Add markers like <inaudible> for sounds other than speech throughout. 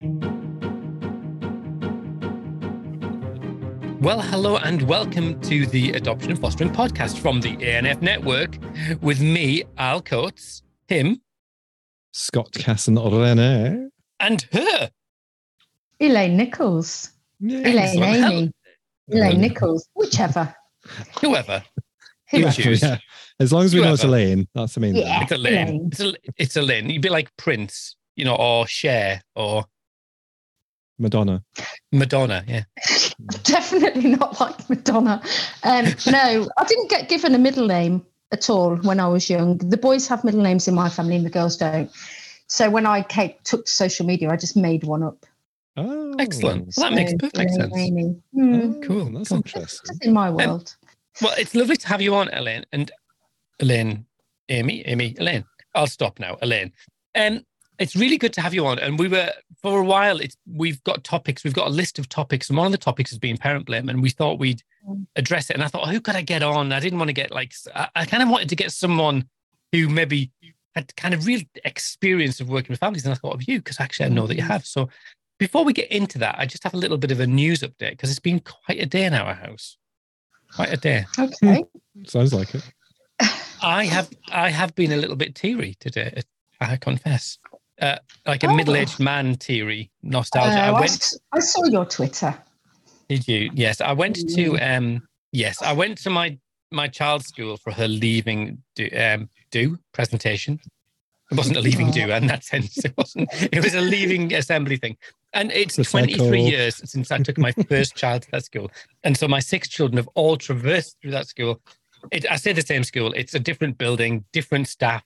Well, hello and welcome to the Adoption and Fostering podcast from the A&F Network with me, Al Coates, him, Scott Casson Rennie. and her. Elaine Nichols. Elaine Excellent. Hello, Amy. Elaine Nichols. Whichever. Whoever. Whoever. Whoever. Yeah. As long as we know it's Elaine, that's the main thing. It's a Lynn. Elaine. It's a, it's a You'd be like Prince, you know, or Cher or Madonna. Madonna. Yeah. <laughs> Definitely not like Madonna. Um, <laughs> no, I didn't get given a middle name at all when I was young. The boys have middle names in my family and the girls don't. So when I came, took to social media, I just made one up. Oh, Excellent. Well, that makes perfect Elaine sense. Amy. Hmm. Oh, Cool, That's cool. interesting. Just in my world. Well, it's lovely to have you on, Elaine. And Elaine, Amy, Amy, Elaine. I'll stop now, Elaine. Um, it's really good to have you on. And we were for a while. It's we've got topics. We've got a list of topics, and one of the topics has been parent blame. And we thought we'd Mm. address it. And I thought, who could I get on? I didn't want to get like I, I kind of wanted to get someone who maybe had kind of real experience of working with families. And I thought of you because actually I know that you have. So before we get into that, I just have a little bit of a news update because it's been quite a day in our house. Quite a day. Okay. <laughs> Sounds like it. I have I have been a little bit teary today. I confess, uh, like a Oh. middle-aged man teary nostalgia. Uh, I I, went. s- I saw your Twitter. Did you? Yes, I went to. Um, yes, I went to my my child's school for her leaving do, um, do presentation. It wasn't a leaving do in that sense. It wasn't. It was a leaving <laughs> assembly thing. And it's The 23 cycle. years since I took my first child to that school. And so my six children have all traversed through that school. It, I say the same school. It's a different building, different staff,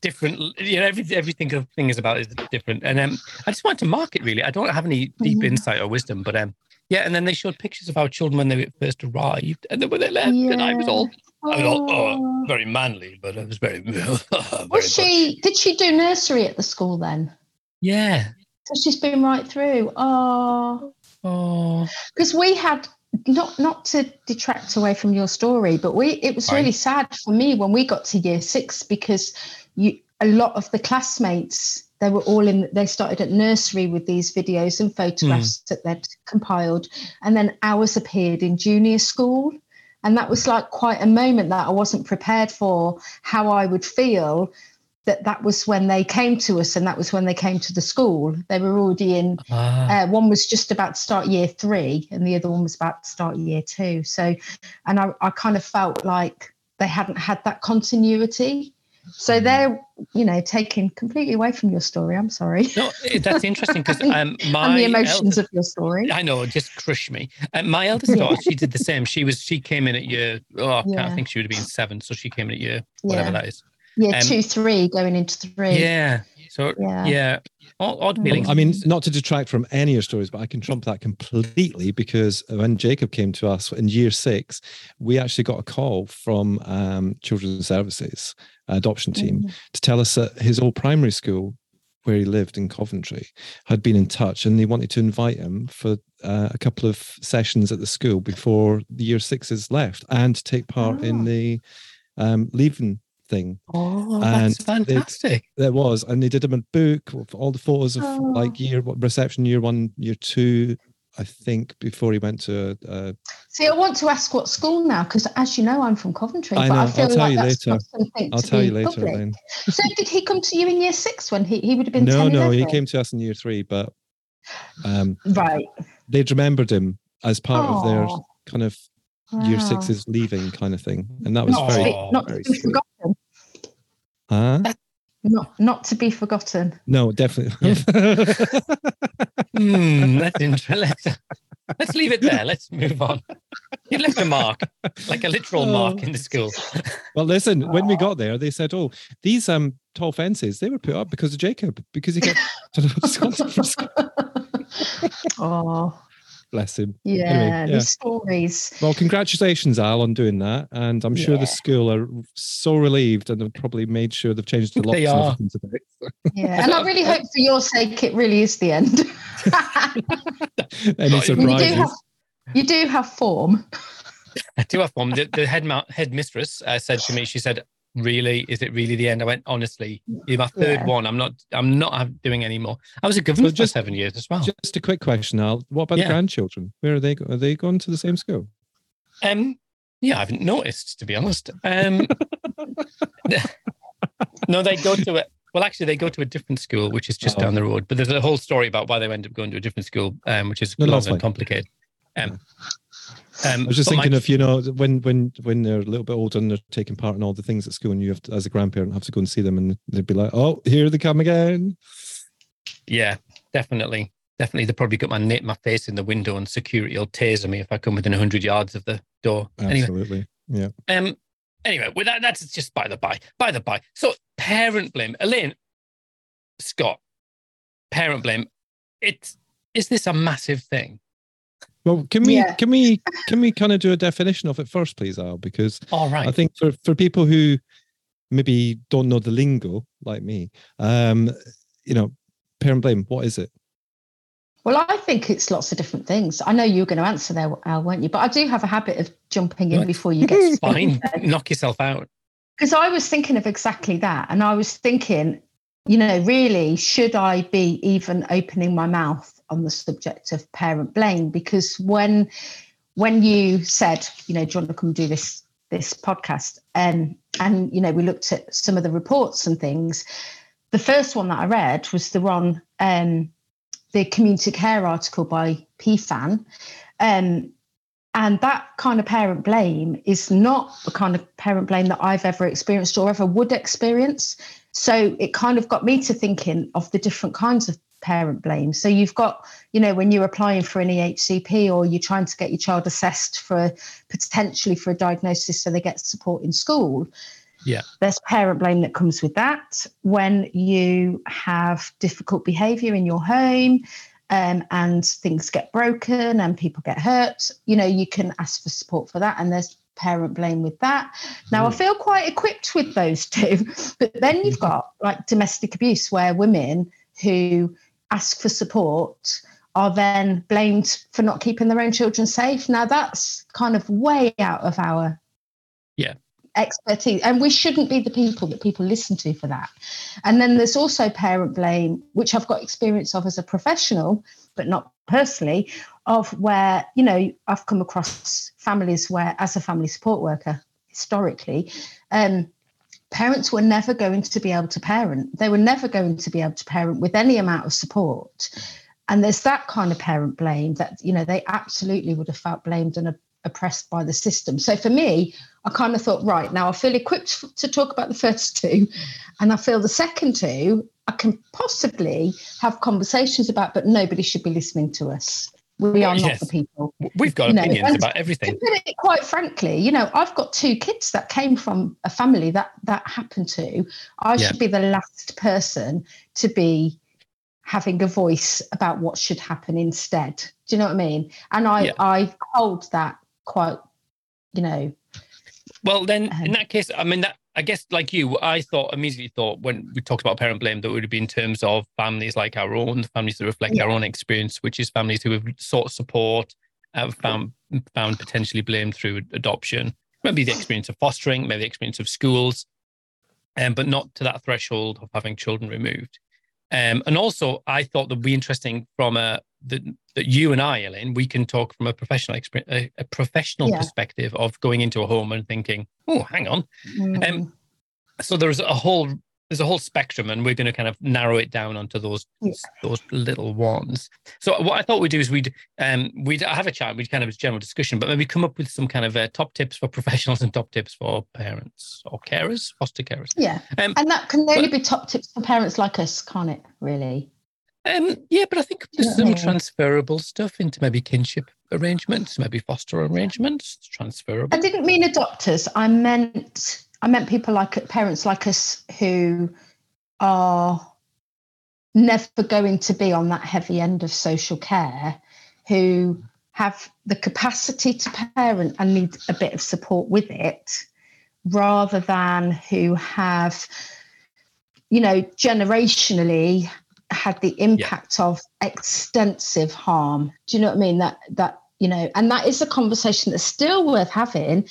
different, you know, every, everything of thing is about is different. And um, I just wanted to mark it really. I don't have any deep Mhm. insight or wisdom, but um, yeah. And then they showed pictures of our children when they first arrived and then when they left. And I was all, I was all oh, very manly, but I was very, <laughs> very Was she? Did she do nursery at the school then? Yeah. So she's been right through. Oh, Oh, because we had not not to detract away from your story, but we it was really sad for me when we got to year six because you a lot of the classmates they were all in they started at nursery with these videos and photographs that they'd compiled. And then ours appeared in junior school. And that was like quite a moment that I wasn't prepared for how I would feel that that was when they came to us and that was when they came to the school. They were already in ah. uh, one was just about to start year three and the other one was about to start year two. So and i, I kind of felt like they hadn't had that continuity so they're you know taken completely away from your story i'm sorry no, that's interesting because <laughs> um, my and the emotions elder- of your story I know, just crush me. My eldest Yeah. daughter, she did the same. She was, she came in at year. Oh, I can't think she would have been seven, so she came in at year whatever yeah that is. Year um, two three going into three Yeah. So yeah, yeah, odd, odd feelings. I mean, not to detract from any of your stories, but I can trump that completely because when Jacob came to us in year six, we actually got a call from um, Children's Services adoption team Mm. to tell us that his old primary school where he lived in Coventry had been in touch and they wanted to invite him for uh, a couple of sessions at the school before the year sixes left and to take part in Ah. the um, leaving thing. oh, and that's fantastic. There was, and they did him a book with all the photos of Oh. like year reception, year one, year two, I think, before he went to. Uh, see i want to ask what school now because as you know i'm from coventry I but know, i I'll feel tell like you later. I'll to tell you later. public. Then. so did he come to you in year six when he, he would have been No, 10, no, he came to us in year three, but um, right they'd remembered him as part of their kind of year Wow. sixes leaving kind of thing, and that was not, very. be, not very sweet. forgotten. Huh? Not not to be forgotten. No, definitely. <laughs> Hmm, that's interesting. Let's, let's leave it there. Let's move on. You left a mark, like a literal mark Oh. in the school. well, listen. When we got there, they said, "Oh, these um tall fences they were put up because of Jacob because he got." <laughs> oh, <laughs> Bless him. yeah, yeah. these stories. Well, congratulations, Al, on doing that. And I'm sure Yeah. the school are so relieved and have probably made sure they've changed the locks They and are. everything today. Yeah, <laughs> and I really hope for your sake it really is the end. <laughs> Any Not even- you do surprises? have you do have form. I do have one. The, the head, ma- head mistress uh, said to me, she said, really? Is it really the end? I went, honestly, my third Yeah. one. I'm not. I'm not doing any more. I was a governor So just- for seven years as well. Just a quick question, Al. What about Yeah. the grandchildren? Where are they? Are they going to the same school? Um, yeah, I haven't noticed to be honest. Um, <laughs> no, they go to a well, actually, they go to a different school, which is just Oh. down the road. But there's a whole story about why they end up going to a different school, um, which is No, long and complicated. Um, um, I was just but my- thinking of you know when when when they're a little bit older and they're taking part in all the things at school, and you have to, as a grandparent have to go and see them, and they'd be like, "Oh, here they come again." Yeah, definitely. Definitely. They probably got my na- my face in the window and security will taser me if I come within 100 yards of the door. Anyway, Absolutely, yeah. um, anyway, well, that, that's just by the by. By the by. So, parent blame. Elaine, Scott, parent blame. It's, is this a massive thing? Well, can we Yeah. can we can we kind of do a definition of it first, please, Al? Because All right. I think for for people who maybe don't know the lingo like me, um, you know, parent blame. What is it? Well, I think it's lots of different things. I know you were going to answer there, Al, weren't you? But I do have a habit of jumping in Right. before you get to it's <laughs> Fine. Knock yourself out. because I was thinking of exactly that. And I was thinking, you know, really, should I be even opening my mouth on the subject of parent blame? Because when when you said, you know, do you want to come do this this podcast? Um, and you know, we looked at some of the reports and things. The first one that I read was the one, um, the community care article by PFAN. Um, and that kind of parent blame is not the kind of parent blame that I've ever experienced or ever would experience. So it kind of got me to thinking of the different kinds of parent blame. So you've got, you know, when you're applying for an EHCP or you're trying to get your child assessed for potentially for a diagnosis so they get support in school. Yeah. There's parent blame that comes with that. When you have difficult behavior in your home, um, and things get broken and people get hurt, you know, you can ask for support for that. And there's parent blame with that. Now, I feel quite equipped with those two. <laughs> But then you've got like domestic abuse, where women who ask for support are then blamed for not keeping their own children safe. Now, that's kind of way out of our Yeah. expertise and we shouldn't be the people that people listen to for that and then there's also parent blame which i've got experience of as a professional but not personally of where you know i've come across families where as a family support worker historically um, parents were never going to be able to parent they were never going to be able to parent with any amount of support and there's that kind of parent blame that you know they absolutely would have felt blamed and oppressed by the system so for me I kind of thought, right, now I feel equipped to talk about the first <laughs> two. And I feel the second two, I can possibly have conversations about, but nobody should be listening to us. We are not Yes. the people. We've got You opinions and- about everything. To put it quite frankly, you know, I've got two kids that came from a family that that happened to. I Yeah. should be the last person to be having a voice about what should happen instead. Do you know what I mean? And I Yeah. I hold that quite, you know, Well, then in Um, that case, I mean, that I guess like you, I thought immediately thought when we talked about parent blame that it would be in terms of families like our own, families that reflect our own experience, which is families who have sought support, have found found potentially blamed through adoption, maybe the experience of fostering, maybe the experience of schools, um, but not to that threshold of having children removed. Um, and also, I thought that would be interesting from a that, that you and I, Elaine, we can talk from a professional experience, a, a professional Yeah. perspective of going into a home and thinking, oh, hang on. mm, Um, so there's a whole there's a whole spectrum, and we're going to kind of narrow it down onto those Yeah. those little ones. So what I thought we'd do is we'd um we'd have a chat, we'd kind of a general discussion, but maybe come up with some kind of uh, top tips for <laughs> professionals and top tips for parents or carers, foster carers. yeah. Um, And that can only be top tips for parents like us, can't it? Really? Um, yeah, but I think there's some transferable stuff into maybe kinship arrangements, maybe foster arrangements. Transferable. I didn't mean adopters. I meant I meant people like parents like us who are never going to be on that heavy end of social care, who have the capacity to parent and need a bit of support with it, rather than who have, you know, generationally had the impact of extensive harm. Do you know what I mean? That that you know, and that is a conversation that's still worth having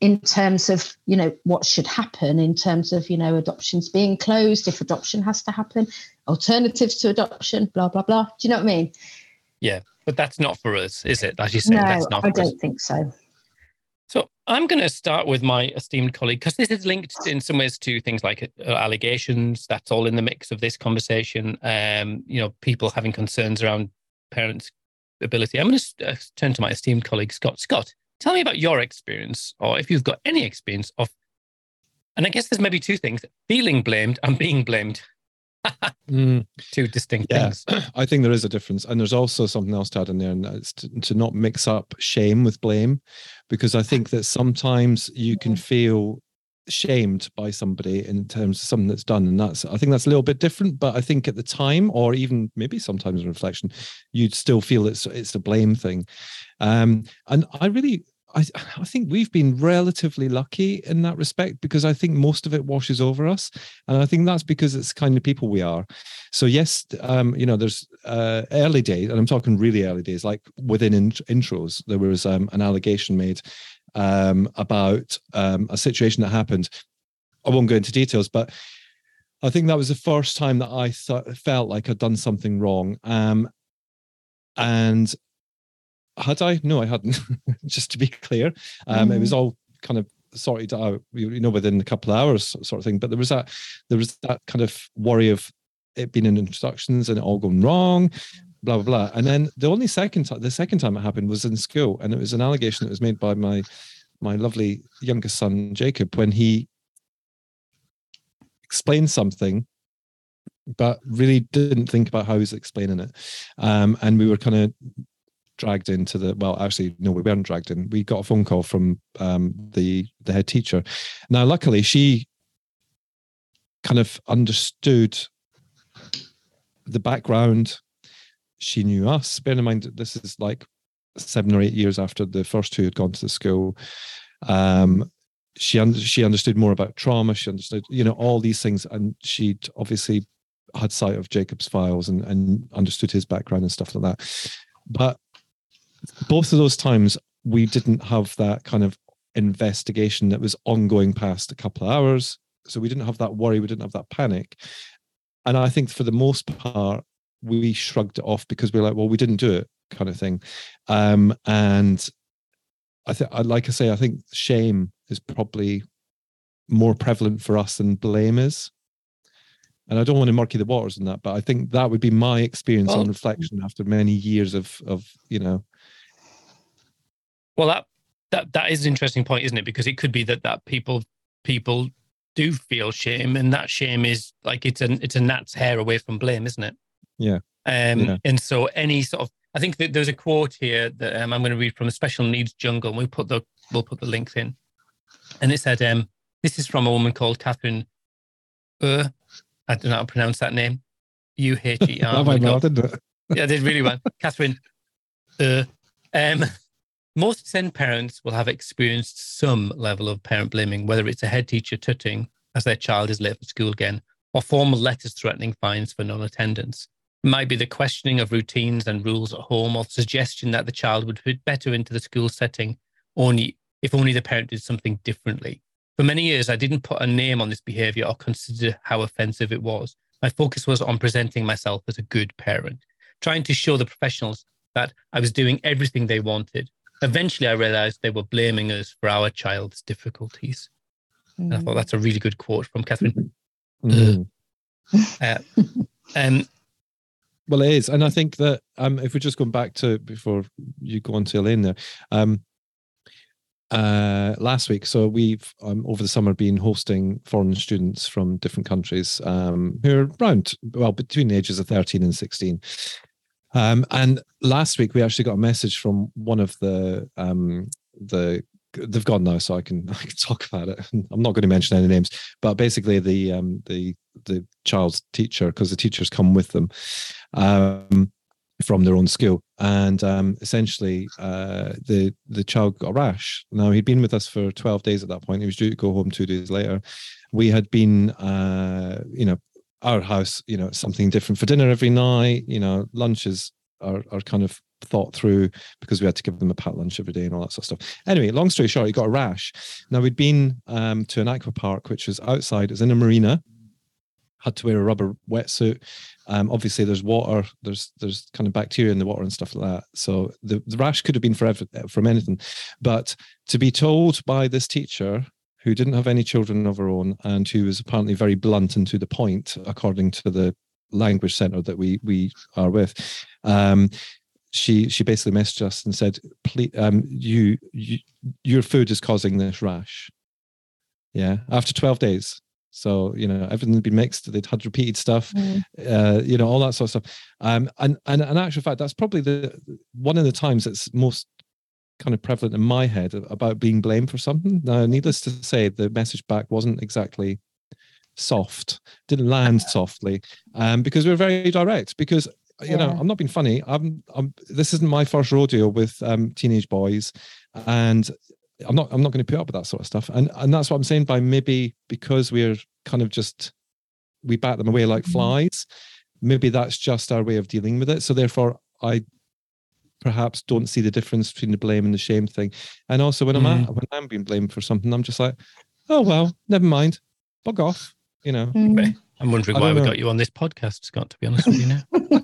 in terms of you know what should happen in terms of you know adoptions being closed if adoption has to happen alternatives to adoption blah blah blah do you know what i mean yeah but that's not for us is it as you say no that's not i don't us. think so i'm going to start with my esteemed colleague because this is linked in some ways to things like uh, allegations that's all in the mix of this conversation um you know people having concerns around parents ability i'm going to uh, turn to my esteemed colleague scott scott tell me about your experience, or if you've got any experience of, and I guess there's maybe two things feeling blamed and being blamed. Mm. Two distinct yeah. things. <clears throat> I think there is a difference. And there's also something else to add in there, and that's to, to not mix up shame with blame, because I think that sometimes you can feel shamed by somebody in terms of something that's done and that's i think that's a little bit different but i think at the time or even maybe sometimes in reflection you'd still feel it's it's a blame thing um, and I really, I, I think we've been relatively lucky in that respect because I think most of it washes over us, and I think that's because it's kind of people we are. So yes, um, you know, there's uh, early days, and I'm talking really early days, like within in- intros, there was um, an allegation made um, about um, a situation that happened. I won't go into details, but I think that was the first time that I th- felt like I'd done something wrong. Um, and had I? No, I hadn't. <laughs> Just to be clear, um, mm. it was mm. all kind of sorted out, you know, within a couple of hours, sort of thing. But there was that, there was that kind of worry of it being in introductions and it all going wrong, blah blah blah. And then the only second time, the second time it happened was in school, and it was an allegation that was made by my my lovely youngest son Jacob when he explained something but really didn't think about how he was explaining it. Um, and we were kind of dragged into the well actually no we weren't dragged in. We got a phone call from um, the the head teacher. Now luckily she kind of understood the background. She knew us. Bear in mind this is like seven or eight years after the first two had gone to the school. Um, she un- she understood more about trauma. She understood you know all these things. And she'd obviously had sight of jacob's files and, and understood his background and stuff like that. But both of those times we didn't have that kind of investigation that was ongoing past a couple of hours. So we didn't have that worry, we didn't have that panic. And I think for the most part, we shrugged it off because we are like, well, we didn't do it, kind of thing. Um, and I think, like I say, I think shame is probably more prevalent for us than blame is. And I don't want to murky the waters in that, but I think that would be my experience well, on reflection after many years of of you know well, that that that is an interesting point, isn't it? Because it could be that that people people do feel shame, and that shame is like it's a it's a gnat's hair away from blame, isn't it? Yeah. Um, yeah. And so any sort of I think that there's a quote here that um, I'm going to read from the Special Needs Jungle. And we'll put the we'll put the links in, and it said, um, "This is from a woman called Catherine. Uh, I don't know how to pronounce that name. U H E R. <laughs> <laughs> Yeah, I did really well, Catherine. Uh, um, most SEND parents will have experienced some level of parent blaming, whether it's a head teacher tutting as their child is late for school again, or formal letters threatening fines for non attendance. It might be the questioning of routines and rules at home, or the suggestion that the child would fit better into the school setting only if only the parent did something differently. For many years, I didn't put a name on this behavior or consider how offensive it was. My focus was on presenting myself as a good parent, trying to show the professionals that I was doing everything they wanted eventually I realized they were blaming us for our child's difficulties. Mm. I thought that's a really good quote from Catherine. Mm. <laughs> uh, um, well, it is. And I think that um, if we're just going back to before you go on to Elaine there, um, uh, last week, so we've um, over the summer been hosting foreign students from different countries um, who are around, well, between the ages of 13 and 16. Um, and last week we actually got a message from one of the um, the they've gone now, so I can <laughs> I can talk about it. I'm not going to mention any names, but basically the um, the the child's teacher, because the teachers come with them um, from their own school, and um, essentially uh, the the child got a rash. Now he'd been with us for 12 days at that point. He was due to go home two days later. We had been, uh, you know, our house, you know, something different for dinner every night. You know, lunches are are kind of thought through because we had to give them a pat lunch every day and all that sort of stuff. Anyway, long story short, he got a rash. Now we'd been um, to an aqua park, which was outside, it was in a marina, had to wear a rubber wetsuit. Um, obviously, there's water, there's there's kind of bacteria in the water and stuff like that. So the, the rash could have been for from anything. But to be told by this teacher who didn't have any children of her own and who was apparently very blunt and to the point, according to the language center that we we are with, um, she she basically messaged us and said, "Please, um, you, you your food is causing this rash." Yeah, after twelve days. So you know everything had been mixed. They'd had repeated stuff, mm. uh, you know all that sort of stuff. Um, and and in actual fact, that's probably the one of the times that's most kind of prevalent in my head about being blamed for something. Now, needless to say, the message back wasn't exactly soft, didn't land <laughs> softly, um, because we are very direct. Because you yeah. know, I'm not being funny. I'm, I'm. This isn't my first rodeo with um, teenage boys, and I'm not. I'm not going to put up with that sort of stuff. And and that's what I'm saying by maybe because we're kind of just we bat them away like mm-hmm. flies. Maybe that's just our way of dealing with it. So therefore, I perhaps don't see the difference between the blame and the shame thing. And also when mm. I'm at, when I'm being blamed for something, I'm just like, oh well, never mind, bug off. You know. Mm. I'm wondering why we got you on this podcast, Scott, to be honest with you now. <laughs>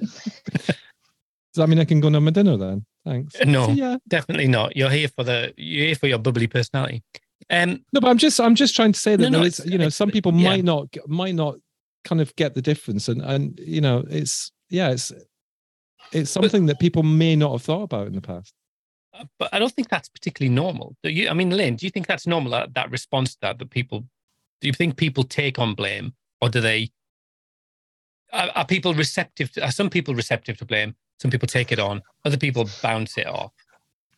Does that mean I can go and have my dinner then? Thanks. Uh, no, yeah. definitely not. You're here for the you're here for your bubbly personality. Um, no, but I'm just I'm just trying to say that no, no, you know some people yeah. might not might not kind of get the difference, and and you know it's yeah it's it's something but, that people may not have thought about in the past. Uh, but I don't think that's particularly normal. Do you? I mean, Lynn, do you think that's normal that, that response to that that people do you think people take on blame or do they are, are people receptive to, are some people receptive to blame some people take it on other people bounce it off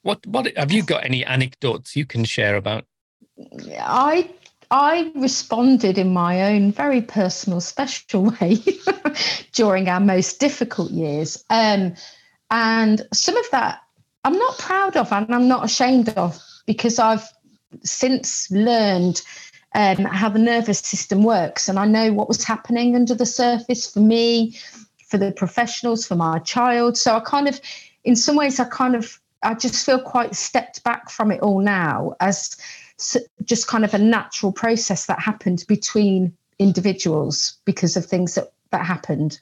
what what have you got any anecdotes you can share about i i responded in my own very personal special <laughs> way during our most difficult years um, and some of that i'm not proud of and i'm not ashamed of because i've since learned um, how the nervous system works. And I know what was happening under the surface for me, for the professionals, for my child. So I kind of, in some ways, I kind of, I just feel quite stepped back from it all now as just kind of a natural process that happened between individuals because of things that, that happened.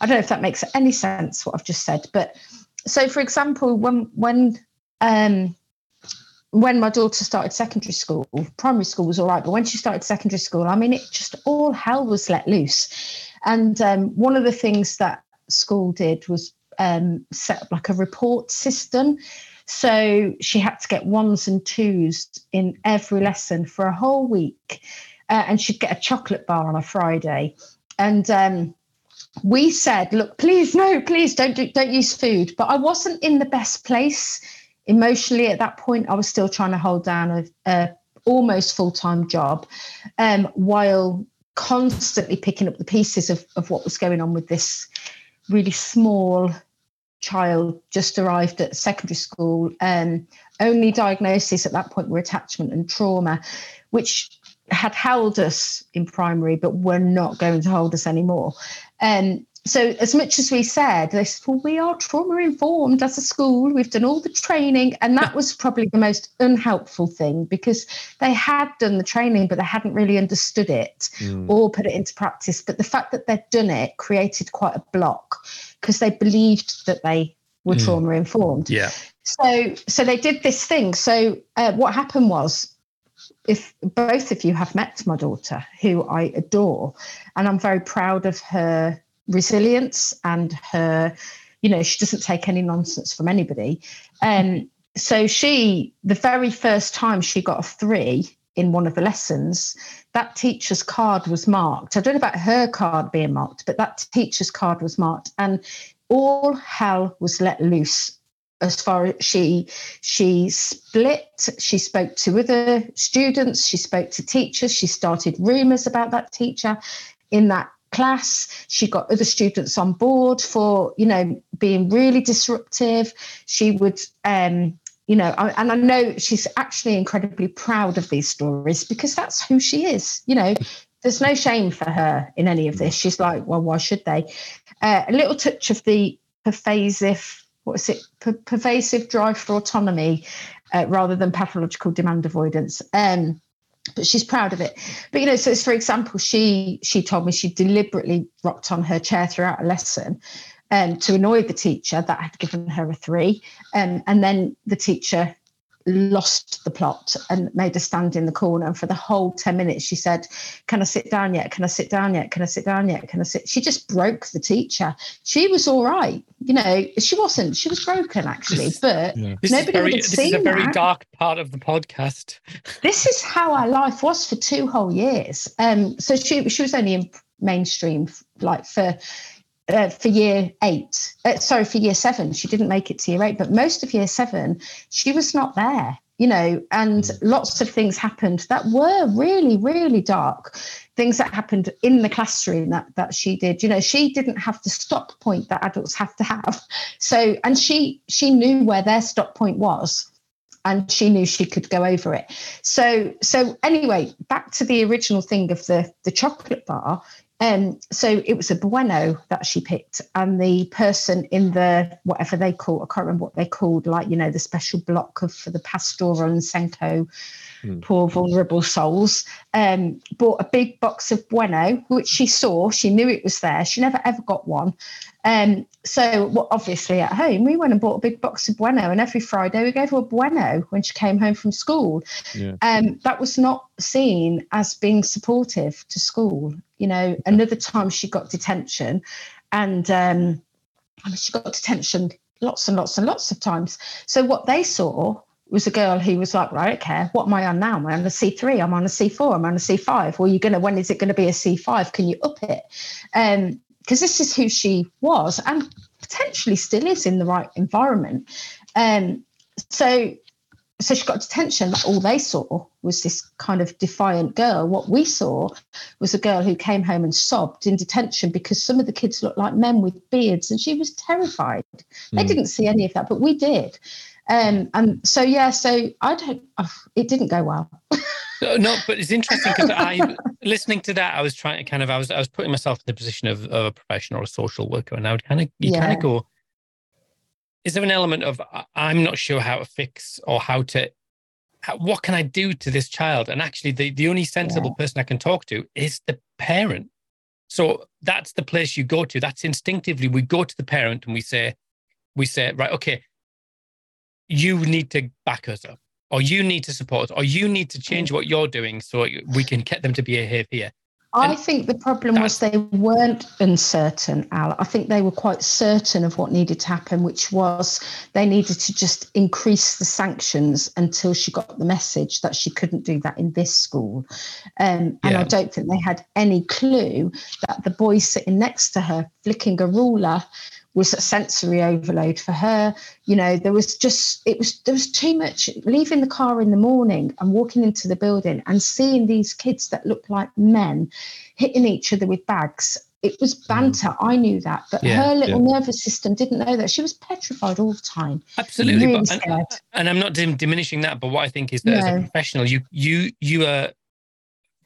I don't know if that makes any sense what I've just said, but so for example, when when um, when my daughter started secondary school, primary school was all right, but when she started secondary school, I mean, it just all hell was let loose. And um, one of the things that school did was um, set up like a report system. So she had to get ones and twos in every lesson for a whole week. Uh, and she'd get a chocolate bar on a Friday. And um, we said, look, please, no, please don't do, don't use food. But I wasn't in the best place emotionally at that point i was still trying to hold down a, a almost full-time job um, while constantly picking up the pieces of, of what was going on with this really small child just arrived at secondary school um, only diagnosis at that point were attachment and trauma which had held us in primary but were not going to hold us anymore. Um, so as much as we said, they said, well, we are trauma informed as a school. We've done all the training. And that was probably the most unhelpful thing because they had done the training, but they hadn't really understood it mm. or put it into practice. But the fact that they'd done it created quite a block because they believed that they were mm. trauma informed. Yeah. So so they did this thing. So uh, what happened was if both of you have met my daughter, who I adore, and I'm very proud of her resilience and her, you know, she doesn't take any nonsense from anybody. Um, so she, the very first time she got a three in one of the lessons, that teacher's card was marked. I don't know about her card being marked, but that teacher's card was marked, and all hell was let loose as far as she she split she spoke to other students she spoke to teachers she started rumors about that teacher in that class. She got other students on board for, you know, being really disruptive. She would, um, you know, and I know she's actually incredibly proud of these stories because that's who she is. You know, there's no shame for her in any of this. She's like, well, why should they? Uh, a little touch of the pervasive, what is it, per- pervasive drive for autonomy uh, rather than pathological demand avoidance. Um, but she's proud of it. But you know, so it's for example, she she told me she deliberately rocked on her chair throughout a lesson um, to annoy the teacher that had given her a three, um, and then the teacher lost the plot and made a stand in the corner. And for the whole 10 minutes, she said, Can I sit down yet? Can I sit down yet? Can I sit down yet? Can I sit? She just broke the teacher. She was all right. You know, she wasn't. She was broken actually, but yeah. nobody very, would have this seen is a very that. dark part of the podcast. <laughs> This is how our life was for two whole years. Um, so she she was only in mainstream like for uh, for year eight, uh, sorry, for year seven. She didn't make it to year eight, but most of year seven, she was not there, you know, and lots of things happened that were really, really dark. Things that happened in the classroom that that she did, you know, she didn't have the stop point that adults have to have. So, and she she knew where their stop point was and she knew she could go over it. So so anyway, back to the original thing of the the chocolate bar. Um, so it was a bueno that she picked, and the person in the whatever they call, I can't remember what they called, like you know, the special block of for the pastoral and SENCO, poor vulnerable souls, um, bought a big box of bueno, which she saw, she knew it was there. She never ever got one. Um, so well, obviously at home, we went and bought a big box of bueno, and every Friday we gave her a bueno when she came home from school. Yeah. Um, that was not seen as being supportive to school. You know, another time she got detention, and um, she got detention lots and lots and lots of times. So what they saw was a girl who was like, right, okay, what am I on now? Am I on a C3? I'm on a C4. I'm on a C5. Well, you're gonna when is it gonna be a C5? Can you up it? Um, because this is who she was and potentially still is in the right environment. Um, so so she got detention. But all they saw was this kind of defiant girl. What we saw was a girl who came home and sobbed in detention because some of the kids looked like men with beards, and she was terrified. They Mm. didn't see any of that, but we did. Um, and so yeah, so I don't. oh, it didn't go well. No, no, but it's interesting because I, listening to that, I was trying to kind of, I was, I was putting myself in the position of, of a professional or a social worker, and I would kind of, you kind of go, is there an element of I'm not sure how to fix or how to, how, what can I do to this child? And actually, the the only sensible person I can talk to is the parent. So that's the place you go to. That's instinctively we go to the parent and we say, we say, right, okay, you need to back us up or you need to support us, or you need to change what you're doing so we can get them to behave here. I And think the problem was they weren't uncertain, Al. I think they were quite certain of what needed to happen, which was they needed to just increase the sanctions until she got the message that she couldn't do that in this school. Um, and I don't think they had any clue that the boy sitting next to her flicking a ruler was a sensory overload for her. You know, there was just it was there was too much leaving the car in the morning and walking into the building and seeing these kids that looked like men hitting each other with bags. It was mm. banter. I knew that, but Yeah, her little nervous system didn't know that. She was petrified all the time. Absolutely, Really but, and, and I'm not dim- diminishing that. But what I think is that as a professional, you you you are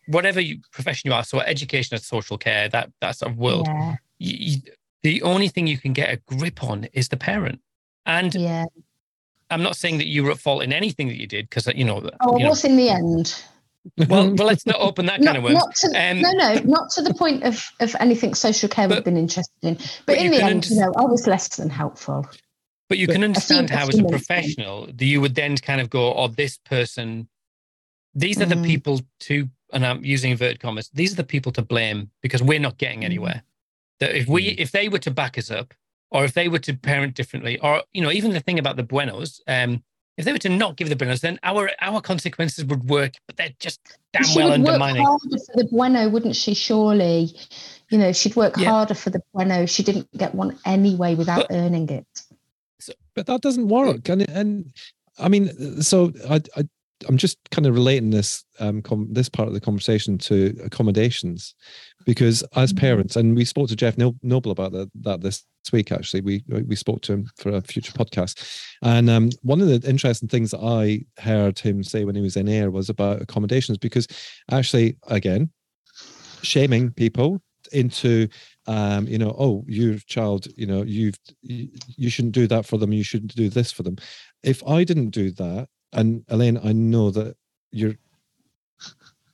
whatever you, profession you are. So education or social care, that that sort of world. Yeah, You, you, the only thing you can get a grip on is the parent. And yeah. I'm not saying that you were at fault in anything that you did because you know. Oh, you it know was in the end. well, well, let's not open that <laughs> kind Not, of worms. not to, Um, no, no, not to the point of, of anything social care would But- have been interested in. But, but in the can end, you know, I was less than helpful. But you But can understand how, as a professional, that you would then kind of go, "Oh, this person, these are the Mm. people to," and I'm using inverted commas. These are the people to blame because we're not getting Mm. anywhere. That if we, if they were to back us up, or if they were to parent differently, or you know, even the thing about the buenos, um, if they were to not give the buenos, then our our consequences would work, but they're just damn she well would work undermining. harder for the bueno, wouldn't she? Surely, you know, she'd work Yeah. harder for the bueno. She didn't get one anyway without earning it. but that doesn't work and and i mean so i, I i'm just kind of relating this um com- this part of the conversation to accommodations because as Mhm. parents and we spoke to jeff noble about that, that this week actually we we spoke to him for a future podcast and um one of the interesting things that i heard him say when he was in air was about accommodations because actually again shaming people into um, you know, oh, your child, you know, you've you, you shouldn't do that for them. You shouldn't do this for them. If I didn't do that, and Elaine, I know that you're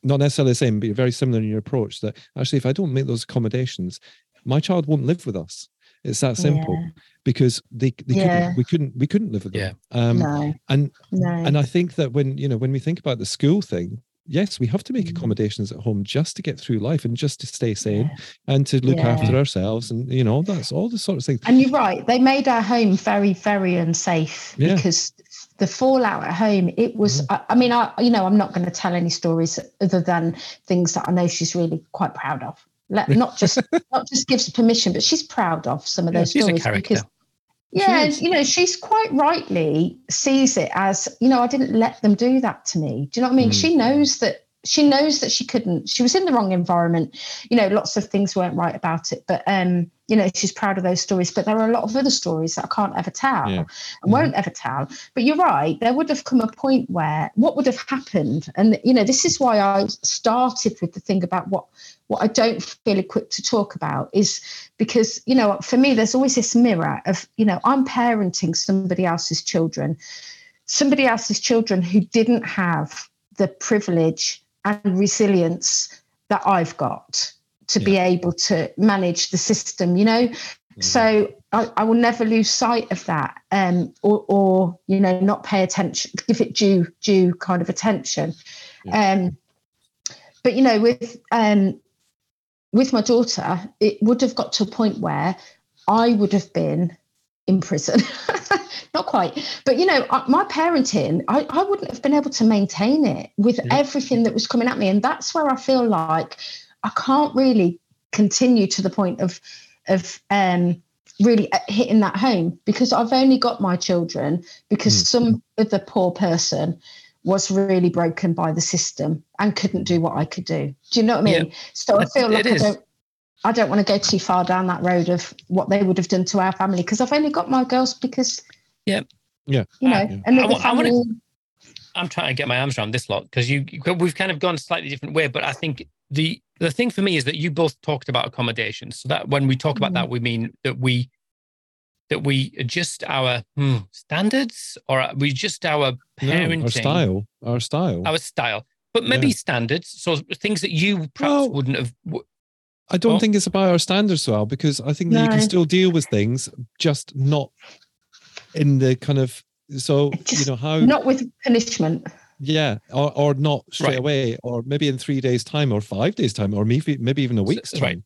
not necessarily the same, but you're very similar in your approach. That actually, if I don't make those accommodations, my child won't live with us. It's that simple Yeah. because they, they Yeah. couldn't, we couldn't we couldn't live with them. Um, no, and no. and I think that when you know when we think about the school thing, yes, we have to make Mm. accommodations at home just to get through life and just to stay sane Yeah. and to look Yeah. after ourselves and you know that's all the sort of things. And you're right. They made our home very, very unsafe Yeah. because the fallout at home. It was. I, I mean, I you know I'm not going to tell any stories other than things that I know she's really quite proud of. Let, <laughs> not just not just gives permission, but she's proud of some of those she's a stories character. because. Yeah, you know, she's quite rightly sees it as, you know, I didn't let them do that to me. Do you know what I mean? Mm. She knows that she knows that she couldn't. She was in the wrong environment. You know, lots of things weren't right about it, but um, you know, she's proud of those stories. But there are a lot of other stories that I can't ever tell Yeah. and won't ever tell. But you're right. There would have come a point where what would have happened, and you know, this is why I started with the thing about what what I don't feel equipped to talk about is because you know, for me, there's always this mirror of you know, I'm parenting somebody else's children, somebody else's children who didn't have the privilege and resilience that I've got to be able to manage the system, you know. So I, I will never lose sight of that, um, or, or you know, not pay attention, give it due due kind of attention. Um, but you know, with um, with my daughter, it would have got to a point where I would have been in prison. <laughs> Not quite, but you know, my parenting, I, I wouldn't have been able to maintain it with Yeah. everything that was coming at me, and that's where I feel like I can't really continue to the point of of um, really uh, hitting that home because I've only got my children because Mm. some other poor person was really broken by the system and couldn't do what I could do. Do you know what I mean? So I feel like I is. don't. I don't want to go too far down that road of what they would have done to our family because I've only got my girls because, Yeah. Yeah. you know, Yeah. another I wa- I wanna- family. I'm trying to get my arms around this lot because you we've kind of gone a slightly different way, but I think the the thing for me is that you both talked about accommodations. So that when we talk about mm-hmm. that, we mean that we that we adjust our hmm, standards or we adjust our parenting, No, our style, our style. our style, but maybe Yeah. standards. So things that you perhaps Well, wouldn't have. w- I don't Well- think it's about our standards, well, because I think that you can still deal with things, just not in the kind of so you know how Not with punishment. yeah, or or not straight Right. away, or maybe in three days' time, or five days' time, or maybe maybe even a week's time. right.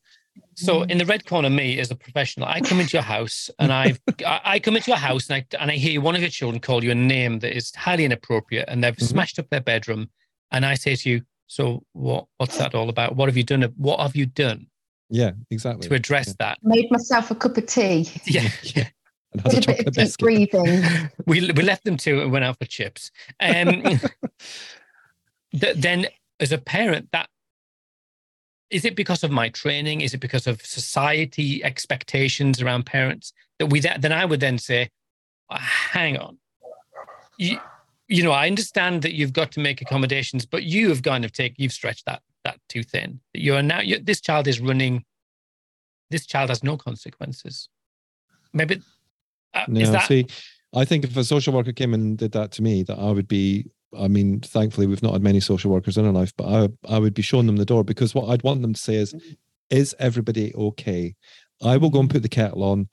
So in the red corner, me as a professional, I come into your house and I've I I come into your house and I and I hear one of your children call you a name that is highly inappropriate and they've Mhm. smashed up their bedroom, and I say to you, so what what's that all about? What have you done? What have you done Yeah, exactly. to address that? Made myself a cup of tea. <laughs> Yeah, yeah. And has a Did a bit of deep breathing. <laughs> we we left them to and went out for chips. Um, <laughs> th- then, as a parent, that is it because of my training? Is it because of society expectations around parents that we that then I would then say, "Uh, hang on, you you know I understand that you've got to make accommodations, but you have kind of take you've stretched that that too thin. You are now you this child is running. This child has no consequences. Maybe uh, No, that see, I think if a social worker came and did that to me, that I would be. I mean, thankfully, we've not had many social workers in our life, but I, I would be showing them the door because what I'd want them to say is, mm-hmm. "Is everybody okay?" I will go and put the kettle on,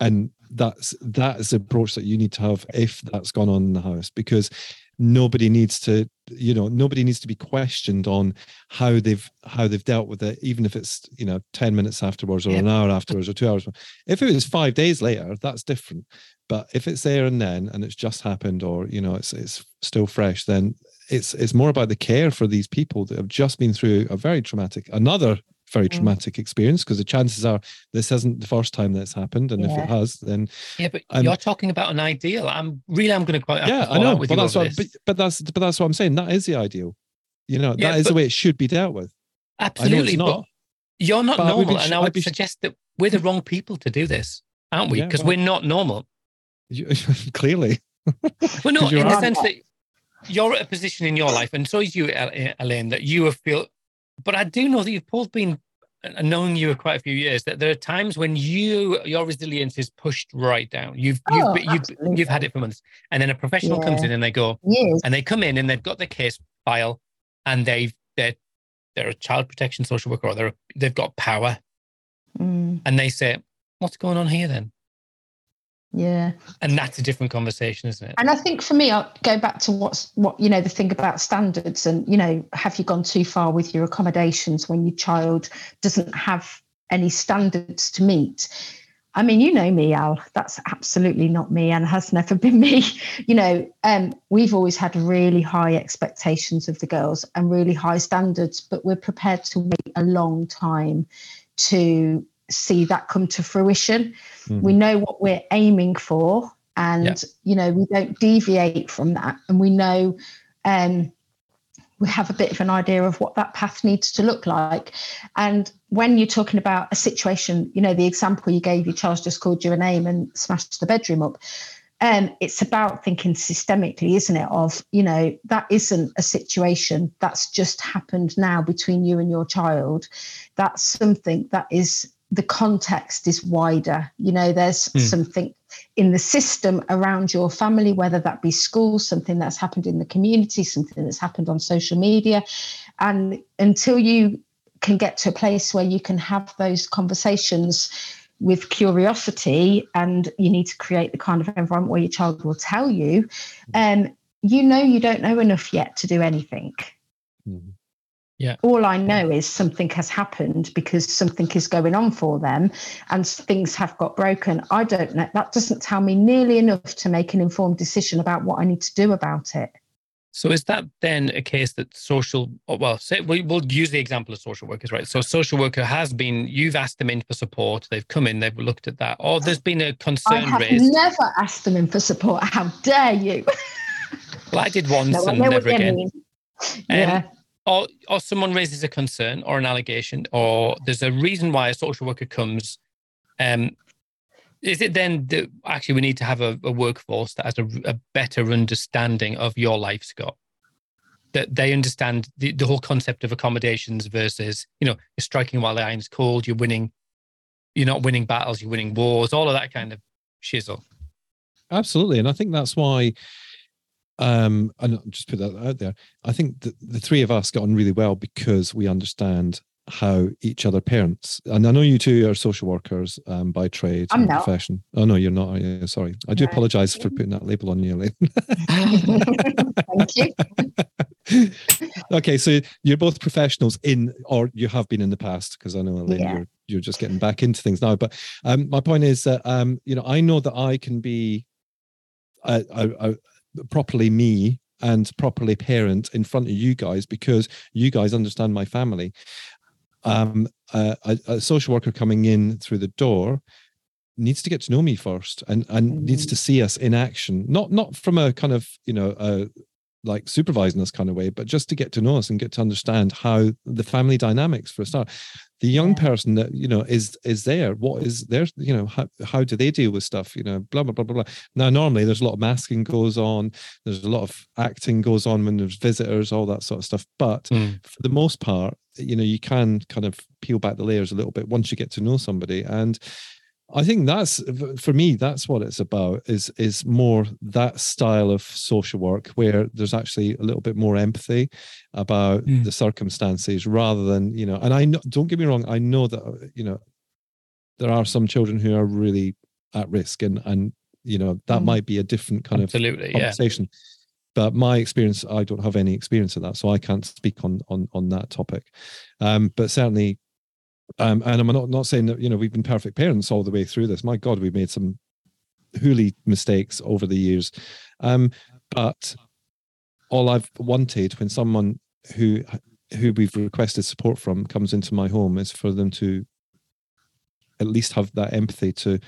and that's that's the approach that you need to have if that's gone on in the house because nobody needs to you know nobody needs to be questioned on how they've how they've dealt with it even if it's you know 10 minutes afterwards or Yeah. an hour afterwards or two hours if it was five days later that's different but if it's there and then and it's just happened or you know it's it's still fresh then it's it's more about the care for these people that have just been through a very traumatic another very Mm. traumatic experience because the chances are this isn't the first time that's happened and if it has then Yeah, but Um, you're talking about an ideal. I'm really, I'm going to quite. yeah i know with but that's what but, but that's but that's what i'm saying that is the ideal you know Yeah, that is the way it should be dealt with Absolutely, not you're not but normal, be and I be suggest that we're the wrong people to do this, aren't we? Yeah, Because well- we're not normal. You- <laughs> clearly We're <laughs> not in the sense that you're at a position in your life, and so is you, Elaine, that you have feel. But I do know that you've both been and knowing you for quite a few years, that there are times when you your resilience is pushed right down. You've you've Oh, you've, you've had it for months, and then a professional comes in and they go, Years. and they come in and they've got their case file, and they've they're they're a child protection social worker or they're they've got power, Mm, and they say, "What's going on here then?" Yeah. And that's a different conversation, isn't it? And I think for me, I'll go back to what's what you know the thing about standards, and you know, have you gone too far with your accommodations when your child doesn't have any standards to meet? I mean, you know me, Al. That's absolutely not me, and has never <laughs> been me. You know, um, we've always had really high expectations of the girls and really high standards, but we're prepared to wait a long time to see that come to fruition. Mhm. We know what we're aiming for, and Yeah. you know we don't deviate from that, and we know um, we have a bit of an idea of what that path needs to look like. And when you're talking about a situation, you know, the example you gave, your child just called you a name and smashed the bedroom up. Um, it's about thinking systemically, isn't it? Of, you know, that isn't a situation that's just happened now between you and your child. That's something that is the context is wider. You know, there's Hmm. something in the system around your family, whether that be school, something that's happened in the community, something that's happened on social media. And until you can get to a place where you can have those conversations with curiosity and you need to create the kind of environment where your child will tell you, um, you know you don't know enough yet to do anything. Mhm. All I know is something has happened because something is going on for them and things have got broken. I don't know. That doesn't tell me nearly enough to make an informed decision about what I need to do about it. So is that then a case that social, oh, well, say, we, we'll use the example of social workers, right? So a social worker has been, you've asked them in for support, they've come in, they've looked at that, or there's been a concern raised. I have raised. never asked them in for support. How dare you? well, I did once no, and never again. Um, yeah. Or or someone raises a concern or an allegation or there's a reason why a social worker comes um is it then that actually we need to have a, a workforce that has a, a better understanding of your life scott that they understand the, the whole concept of accommodations versus you know you're striking while the iron's cold you're winning you're not winning battles you're winning wars all of that kind of shizzle Absolutely, and I think that's why. Um, and I'll just put that out there. I think that the three of us got on really well because we understand how each other parents. And I know you two are social workers um, by trade I'm and not. profession. Oh no, you're not. You? Sorry, I do No. apologise for putting that label on you, Elaine. <laughs> <laughs> Thank you. okay, so you're both professionals in, or you have been in the past, because I know Elaine, Yeah. you're you're just getting back into things now. But um, my point is that um, you know I know that I can be uh, uh, properly me and properly parent in front of you guys because you guys understand my family. Um, a, a social worker coming in through the door needs to get to know me first and and needs Mhm. to see us in action not not from a kind of you know uh like supervising us kind of way but just to get to know us and get to understand how the family dynamics for a start the young Yeah. person that you know is is there what is their you know how, how do they deal with stuff you know blah blah blah blah blah now normally there's a lot of masking goes on there's a lot of acting goes on when there's visitors all that sort of stuff but Mm. for the most part, you know, you can kind of peel back the layers a little bit once you get to know somebody. And I think that's for me, that's what it's about is is more that style of social work where there's actually a little bit more empathy about Mm. the circumstances rather than, you know, and I know don't get me wrong, I know that you know there are some children who are really at risk and and you know that Mm. might be a different kind of absolutely yeah. But my experience, I don't have any experience of that, so I can't speak on on on that topic. Um, but certainly, um, and I'm not not saying that you know we've been perfect parents all the way through this. My God, we've made some hooly mistakes over the years. Um, but all I've wanted when someone who who we've requested support from comes into my home is for them to at least have that empathy to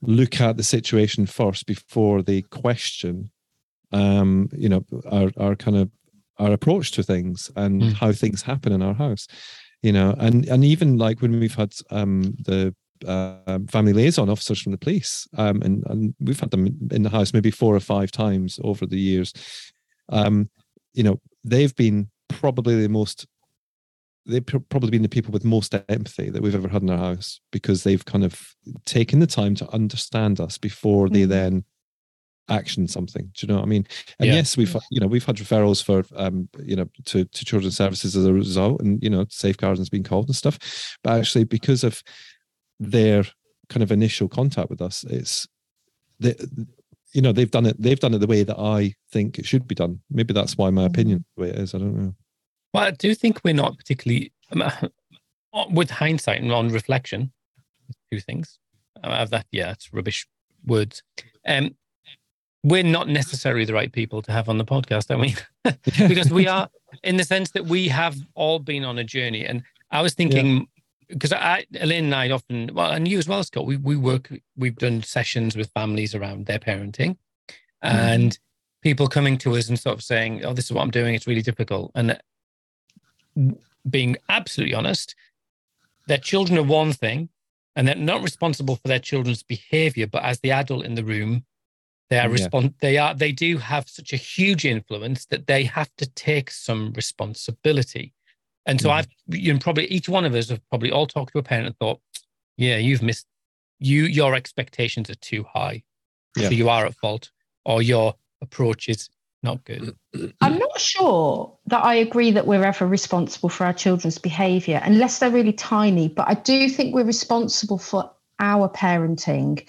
look at the situation first before they question um you know our our kind of our approach to things and Mm. how things happen in our house you know and and even like when we've had um the uh, family liaison officers from the police um and, and we've had them in the house maybe four or five times over the years um you know they've been probably the most they've probably been the people with most empathy that we've ever had in our house because they've kind of taken the time to understand us before they mm. then action something. Do you know what I mean? And yeah. yes, we've you know we've had referrals for um you know to to children's services as a result, and you know safeguarding's been called and stuff. But actually, because of their kind of initial contact with us, it's the you know they've done it they've done it the way that I think it should be done. Maybe that's why my opinion the way it is. I don't know. Well, I do think we're not particularly <laughs> with hindsight and on reflection. Two things. I have that. Yeah, it's rubbish words. Um, we're not necessarily the right people to have on the podcast, are we? <laughs> because we are, in the sense that we have all been on a journey. And I was thinking, because yeah. I, Elaine and I often, well, and you as well, Scott, we, we work, we've done sessions with families around their parenting mm-hmm. and people coming to us and sort of saying, oh, this is what I'm doing. It's really difficult. And being absolutely honest, their children are one thing and they're not responsible for their children's behavior, but as the adult in the room, they are respond. Yeah. They are. They do have such a huge influence that they have to take some responsibility. And so mm. I've, you know, probably each one of us have probably all talked to a parent and thought, yeah, you've missed. You your expectations are too high, yeah. so you are at fault, or your approach is not good. <clears throat> I'm not sure that I agree that we're ever responsible for our children's behaviour unless they're really tiny. But I do think we're responsible for our parenting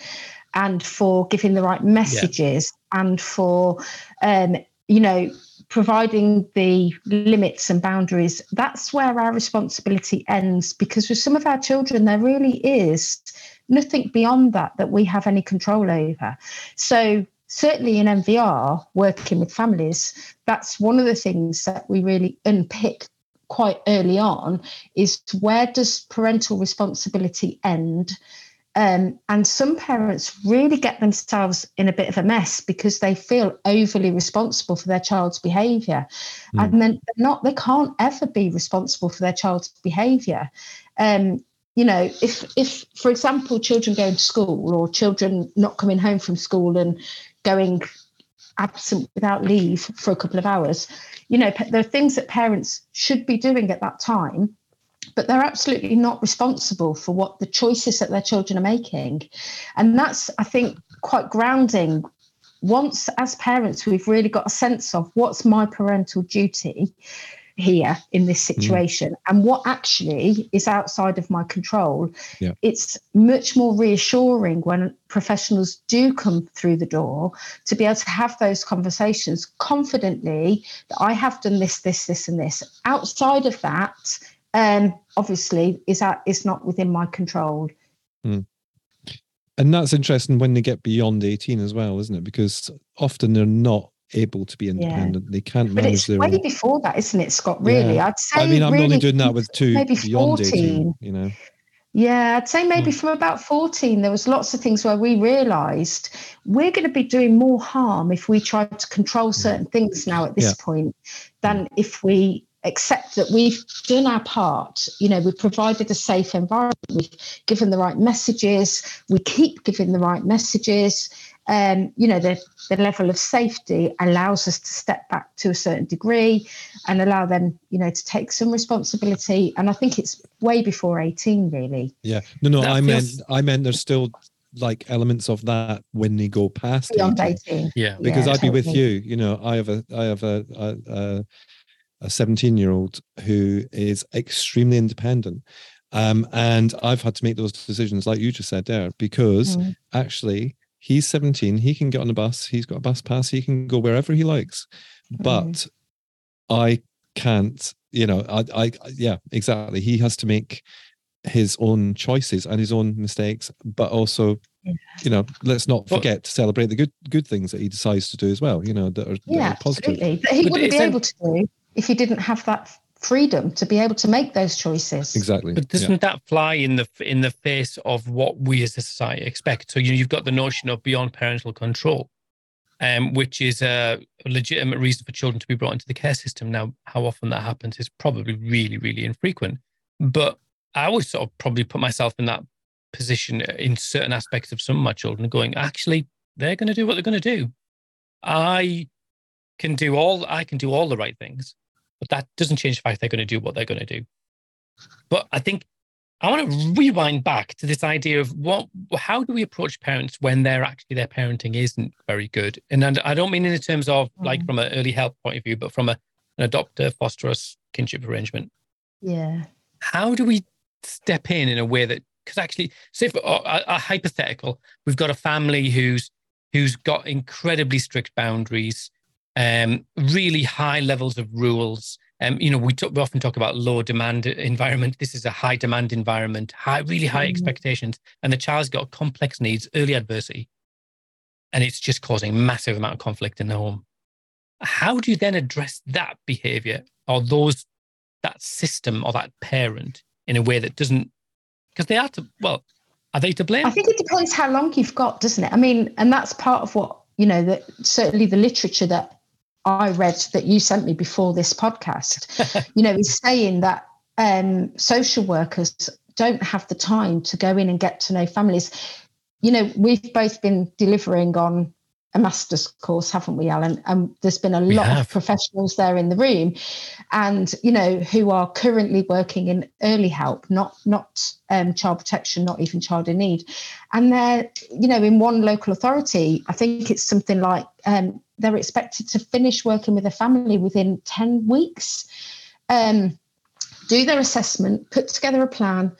and for giving the right messages yeah. and for um, you know providing the limits and boundaries that's where our responsibility ends because with some of our children there really is nothing beyond that that we have any control over so certainly in mvr working with families that's one of the things that we really unpick quite early on is where does parental responsibility end um, and some parents really get themselves in a bit of a mess because they feel overly responsible for their child's behaviour, mm. and then not they can't ever be responsible for their child's behaviour. Um, you know, if if for example, children going to school or children not coming home from school and going absent without leave for a couple of hours, you know, there are things that parents should be doing at that time but they're absolutely not responsible for what the choices that their children are making. And that's, I think, quite grounding. Once, as parents, we've really got a sense of what's my parental duty here in this mm. situation mm. and what actually is outside of my control yeah. it's much more reassuring when professionals do come through the door to be able to have those conversations confidently that i have done this this this and this outside of that um, obviously is that is not within my control. Mm. And that's interesting when they get beyond 18 as well, isn't it? Because often they're not able to be independent. Yeah. They can't but manage their way own... before that, isn't it, Scott? Really, yeah. I'd say. I mean, I'm really, only doing that with two maybe beyond 14. 18, you know. Yeah, I'd say maybe mm. from about 14, there was lots of things where we realised we're going to be doing more harm if we try to control certain things now at this yeah. point than if we accept that we've done our part. You know, we've provided a safe environment, we've given the right messages, we keep giving the right messages. Um, you know, the, the level of safety allows us to step back to a certain degree and allow them, you know, to take some responsibility. And I think it's way before 18, really. Yeah. No, no, that I feels... meant I meant there's still like elements of that when they go past beyond 18. 18. Yeah. Because yeah, I'd totally. be with you, you know, I have a I have a, a, a a 17 year old who is extremely independent. Um, and I've had to make those decisions, like you just said there, because mm. actually he's 17, he can get on a bus, he's got a bus pass, he can go wherever he likes. Mm. But I can't, you know, I, I, yeah, exactly. He has to make his own choices and his own mistakes, but also you know, let's not forget to celebrate the good good things that he decides to do as well. You know, that are, yeah, that are positive. Absolutely. That he wouldn't be able to do if you didn't have that freedom to be able to make those choices. Exactly. But doesn't yeah. that fly in the in the face of what we as a society expect? So you you've got the notion of beyond parental control, um, which is a legitimate reason for children to be brought into the care system. Now, how often that happens is probably really, really infrequent. But I would sort of probably put myself in that position in certain aspects of some of my children, going, actually, they're going to do what they're going to do. I can do all I can do all the right things, but that doesn't change the fact they're going to do what they're going to do. but I think I want to rewind back to this idea of what, how do we approach parents when they're actually their parenting isn't very good? And I don't mean in the terms of like mm. from an early help point of view, but from a, an adopter, foster kinship arrangement. Yeah. How do we step in in a way that, because actually, say for a, a hypothetical, we've got a family who's who's got incredibly strict boundaries, um, really high levels of rules um, you know, we, talk, we often talk about low demand environment. This is a high demand environment, high, really high mm-hmm. expectations, and the child's got complex needs, early adversity, and it's just causing massive amount of conflict in the home. How do you then address that behavior or those that system or that parent in a way that doesn't? Because they are to well, are they to blame? I think it depends how long you've got, doesn't it? I mean, and that's part of what you know that certainly the literature that I read that you sent me before this podcast, <laughs> you know, is saying that um, social workers don't have the time to go in and get to know families. You know, we've both been delivering on a master's course, haven't we, Alan? And there's been a we lot have. of professionals there in the room, and you know, who are currently working in early help, not not um, child protection, not even child in need, and they're you know in one local authority, I think it's something like um, they're expected to finish working with a family within 10 weeks, um, do their assessment, put together a plan,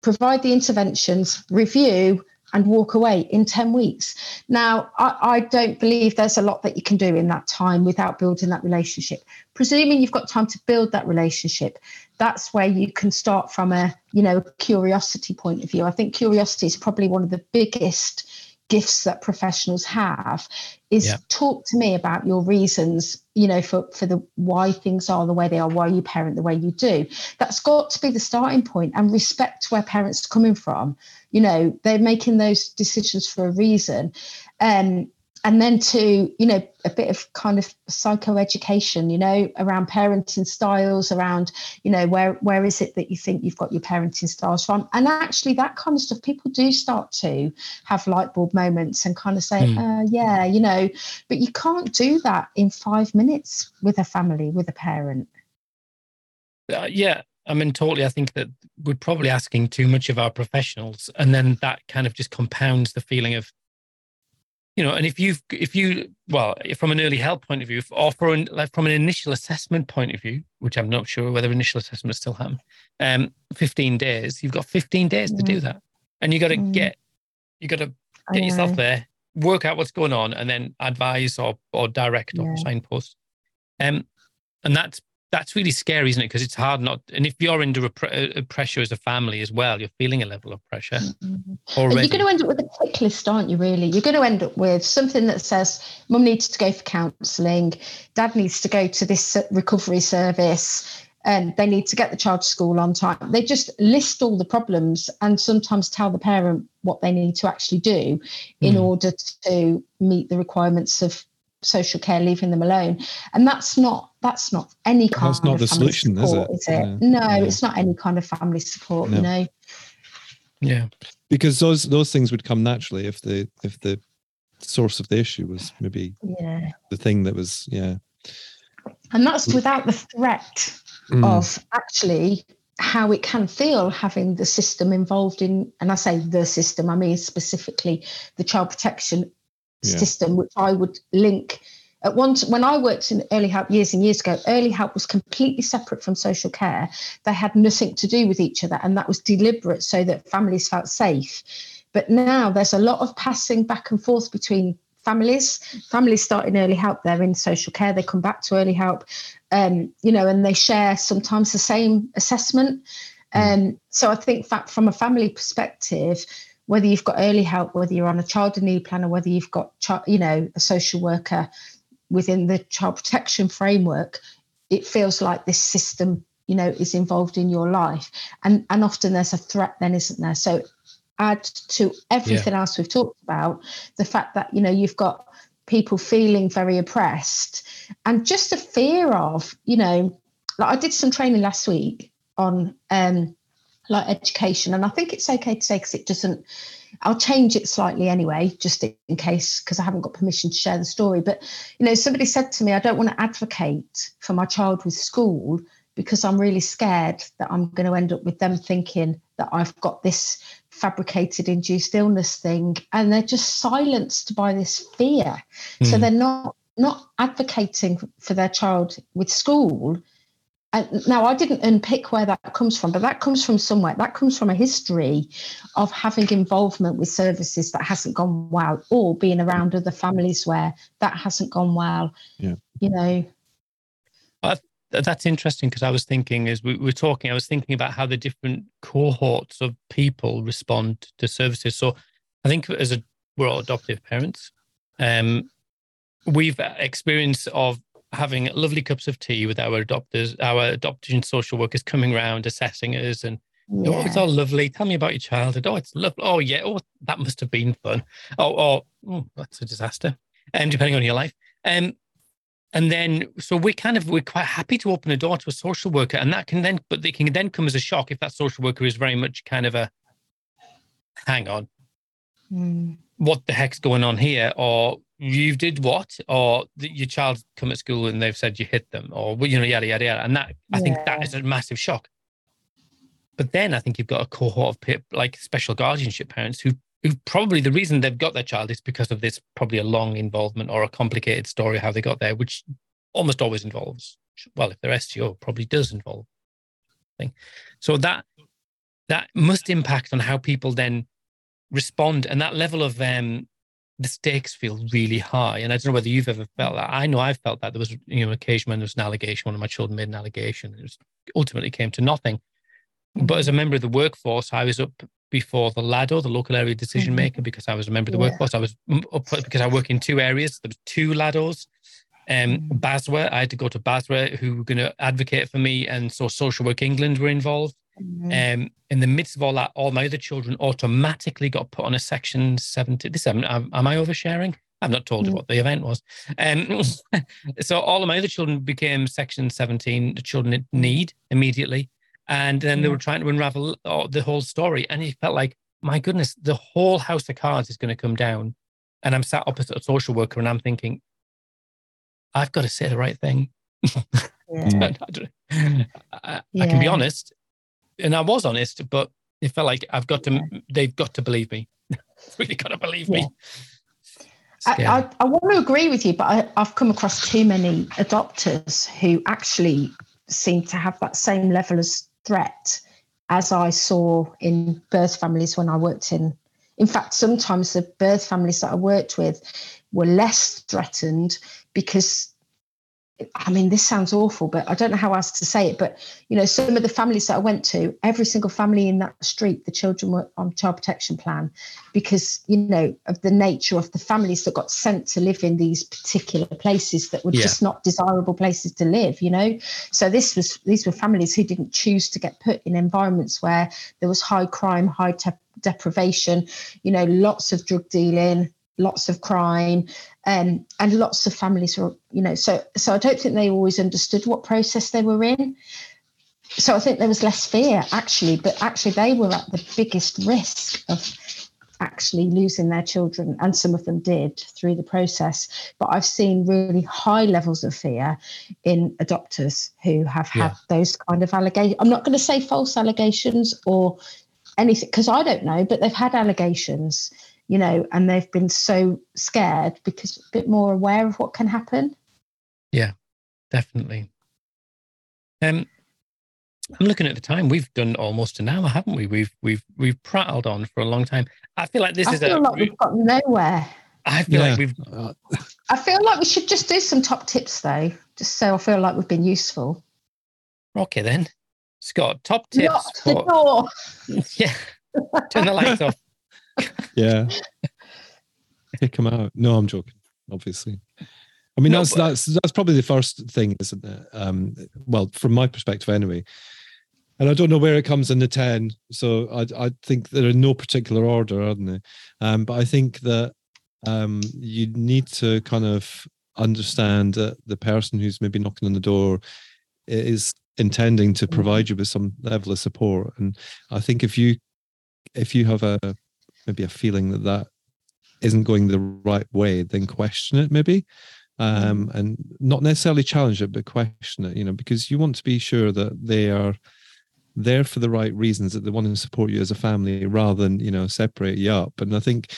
provide the interventions, review, and walk away in 10 weeks. Now, I, I, don't believe there's a lot that you can do in that time without building that relationship. Presuming you've got time to build that relationship, that's where you can start from a, you know, curiosity point of view. I think curiosity is probably one of the biggest gifts that professionals have is yeah. talk to me about your reasons you know for for the why things are the way they are why you parent the way you do. That's got to be the starting point and respect where parents are coming from. You know they're making those decisions for a reason. Um and then to you know a bit of kind of psychoeducation you know around parenting styles around you know where where is it that you think you've got your parenting styles from and actually that kind of stuff people do start to have light bulb moments and kind of say mm. uh, yeah you know but you can't do that in five minutes with a family with a parent uh, yeah I mean, totally. I think that we're probably asking too much of our professionals, and then that kind of just compounds the feeling of you know, and if you've, if you, well, from an early help point of view, or from, like from an initial assessment point of view, which I'm not sure whether initial assessment still happen, um, 15 days, you've got 15 days to do mm. that. And you got to mm. get, you got to get yourself there, work out what's going on, and then advise or, or direct yeah. or signpost. Um, and that's that's really scary, isn't it? Because it's hard not. And if you're under a, a, pressure as a family as well, you're feeling a level of pressure mm-hmm. already. You're going to end up with a tick list, aren't you? Really, you're going to end up with something that says, "Mum needs to go for counselling, Dad needs to go to this recovery service." And they need to get the child to school on time. They just list all the problems and sometimes tell the parent what they need to actually do in mm. order to meet the requirements of social care, leaving them alone. And that's not that's not any kind that's not of the solution, support, is it? Is it? Yeah. No, yeah. it's not any kind of family support, no. you know. Yeah. Because those those things would come naturally if the if the source of the issue was maybe yeah. the thing that was yeah. And that's without the threat mm. of actually how it can feel having the system involved in, and I say the system, I mean specifically the child protection yeah. system, which I would link. At once, when I worked in early help years and years ago, early help was completely separate from social care. They had nothing to do with each other, and that was deliberate so that families felt safe. But now there's a lot of passing back and forth between families. Families start in early help, they're in social care, they come back to early help, um, you know, and they share sometimes the same assessment. Hmm. Um, so I think that from a family perspective, whether you've got early help, whether you're on a child in need plan, or whether you've got, you know, a social worker within the child protection framework, it feels like this system, you know, is involved in your life, and and often there's a threat, then isn't there? So add to everything yeah. else we've talked about the fact that you know you've got people feeling very oppressed and just a fear of you know like i did some training last week on um like education. And I think it's okay to say because it doesn't, I'll change it slightly anyway, just in case, because I haven't got permission to share the story. But, you know, somebody said to me, I don't want to advocate for my child with school because I'm really scared that I'm going to end up with them thinking that I've got this fabricated induced illness thing and they're just silenced by this fear. Mm. So hmm. they're not not advocating for their child with school. And now I didn't unpick where that comes from, but that comes from somewhere. That comes from a history of having involvement with services that hasn't gone well, or being around other families where that hasn't gone well. Yeah. You know, that's interesting because I was thinking as we were talking, I was thinking about how the different cohorts of people respond to services. So I think as a we're all adoptive parents, um, we've experience of having lovely cups of tea with our adopters, our adoption social workers coming around assessing us and yeah. oh, it's all lovely. Tell me about your childhood. Oh, it's lovely. Oh, yeah. Oh, that must have been fun. Oh, oh, oh that's a disaster. And um, depending on your life. Um, and then so we're kind of we're quite happy to open a door to a social worker and that can then but they can then come as a shock if that social worker is very much kind of a hang on mm. What the heck's going on here? Or you did what? Or the, your child's come at school and they've said you hit them or you know yada yada yada. And that i think that is a massive shock. But then i think you've got a cohort of like special guardianship parents who who probably the reason they've got their child is because of this probably a long involvement or a complicated story how they got there, which almost always involves well, if they're SGO, probably does involve thing. So that that must impact on how people then respond, and that level of um, the stakes feel really high. And I don't know whether you've ever felt that. I know I've felt that. There was you know occasion when there was an allegation, one of my children made an allegation, it was, ultimately came to nothing. But as a member of the workforce, I was up before the LADO, the local area decision mm-hmm. maker, because I was a member of the yeah. workforce. I was up because I work in two areas. There was two LADOs. Um, mm-hmm. BASWA, I had to go to BASWA, who were going to advocate for me, and so Social Work England were involved. Mm-hmm. Um, in the midst of all that, all my other children automatically got put on a Section 70. This am, am I oversharing? I've not told mm-hmm. what the event was. Um, <laughs> so all of my other children became Section 17, the children in need immediately. And then they were trying to unravel the whole story. And it felt like, my goodness, the whole house of cards is going to come down. And I'm sat opposite a social worker and I'm thinking, I've got to say the right thing. <laughs> Yeah. <laughs> I, yeah. I, can be honest. And I was honest, but it felt like I've got to, they've got to believe me. <laughs> really got to believe yeah. me. I, I, I, want to agree with you, but I, I've come across too many adopters who actually seem to have that same level of threat as I saw in birth families when I worked in. In fact, sometimes the birth families that I worked with were less threatened because I mean, this sounds awful, but I don't know how else to say it. But you know, some of the families that I went to, every single family in that street, the children were on child protection plan, because you know of the nature of the families that got sent to live in these particular places that were yeah. just not desirable places to live. You know, so this was these were families who didn't choose to get put in environments where there was high crime, high te- deprivation, you know, lots of drug dealing, lots of crime um, and lots of families were you know so so i don't think they always understood what process they were in. So i think there was less fear actually but actually they were at the biggest risk of actually losing their children and some of them did through the process. But i've seen really high levels of fear in adopters who have had yeah. those kind of allegations i'm not going to say false allegations or anything because i don't know but they've had allegations you know, and they've been so scared because a bit more aware of what can happen. Yeah, definitely. Um, I'm looking at the time. We've done almost an hour, haven't we? We've we've we've prattled on for a long time. I feel like this I is feel a. Like we've got nowhere. I feel yeah. like we've. <laughs> I feel like we should just do some top tips though, just so I feel like we've been useful. Okay then, Scott. Top tips. Lock for... the door. <laughs> yeah. Turn the lights <laughs> off yeah. Kick him out. No, I'm joking. Obviously. I mean, no, that's but... that's that's probably the first thing, isn't it? Um, well, from my perspective, anyway. And I don't know where it comes in the ten, so I I think there are in no particular order, aren't there? Um, but I think that um, you need to kind of understand that the person who's maybe knocking on the door is intending to mm-hmm. provide you with some level of support. And I think if you if you have a maybe a feeling that that isn't going the right way, then question it maybe. um, and not necessarily challenge it, but question it. You know, because you want to be sure that they are there for the right reasons, that they want to support you as a family, rather than you know separate you up. And I think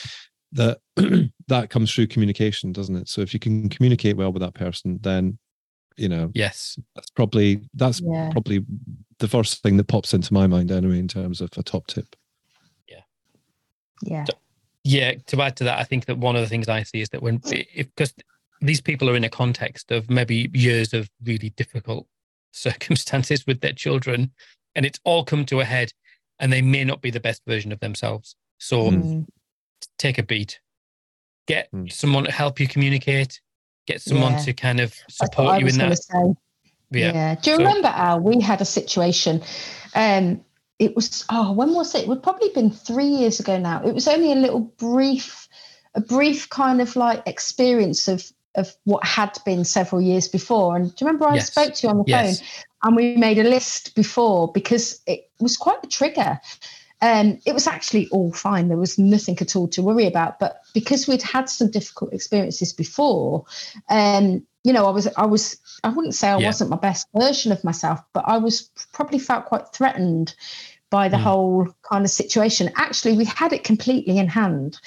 that <clears throat> that comes through communication, doesn't it? So if you can communicate well with that person, then you know, yes, that's probably that's Yeah. probably the first thing that pops into my mind anyway in terms of a top tip. Yeah. Yeah, to add to that, I think that one of the things I see is that when, if because these people are in a context of maybe years of really difficult <laughs> circumstances with their children, and it's all come to a head, and they may not be the best version of themselves. So Mm. Mm. take a beat, get Mm. someone to help you communicate, get someone Yeah. to kind of support you in that. say. Yeah. Yeah. Do you So- remember, Al? We had a situation. Um, it was oh, when was it? It would probably been three years ago now. It was only a little brief, a brief kind of like experience of of what had been several years before. And do you remember I Yes. spoke to you on the Yes. phone and we made a list before because it was quite a trigger. Um, it was actually all fine. There was nothing at all to worry about. But because we'd had some difficult experiences before, um, you know, I was, I was, I wouldn't say I Yeah. wasn't my best version of myself, but I was probably felt quite threatened by the Mm. whole kind of situation. Actually, we had it completely in hand,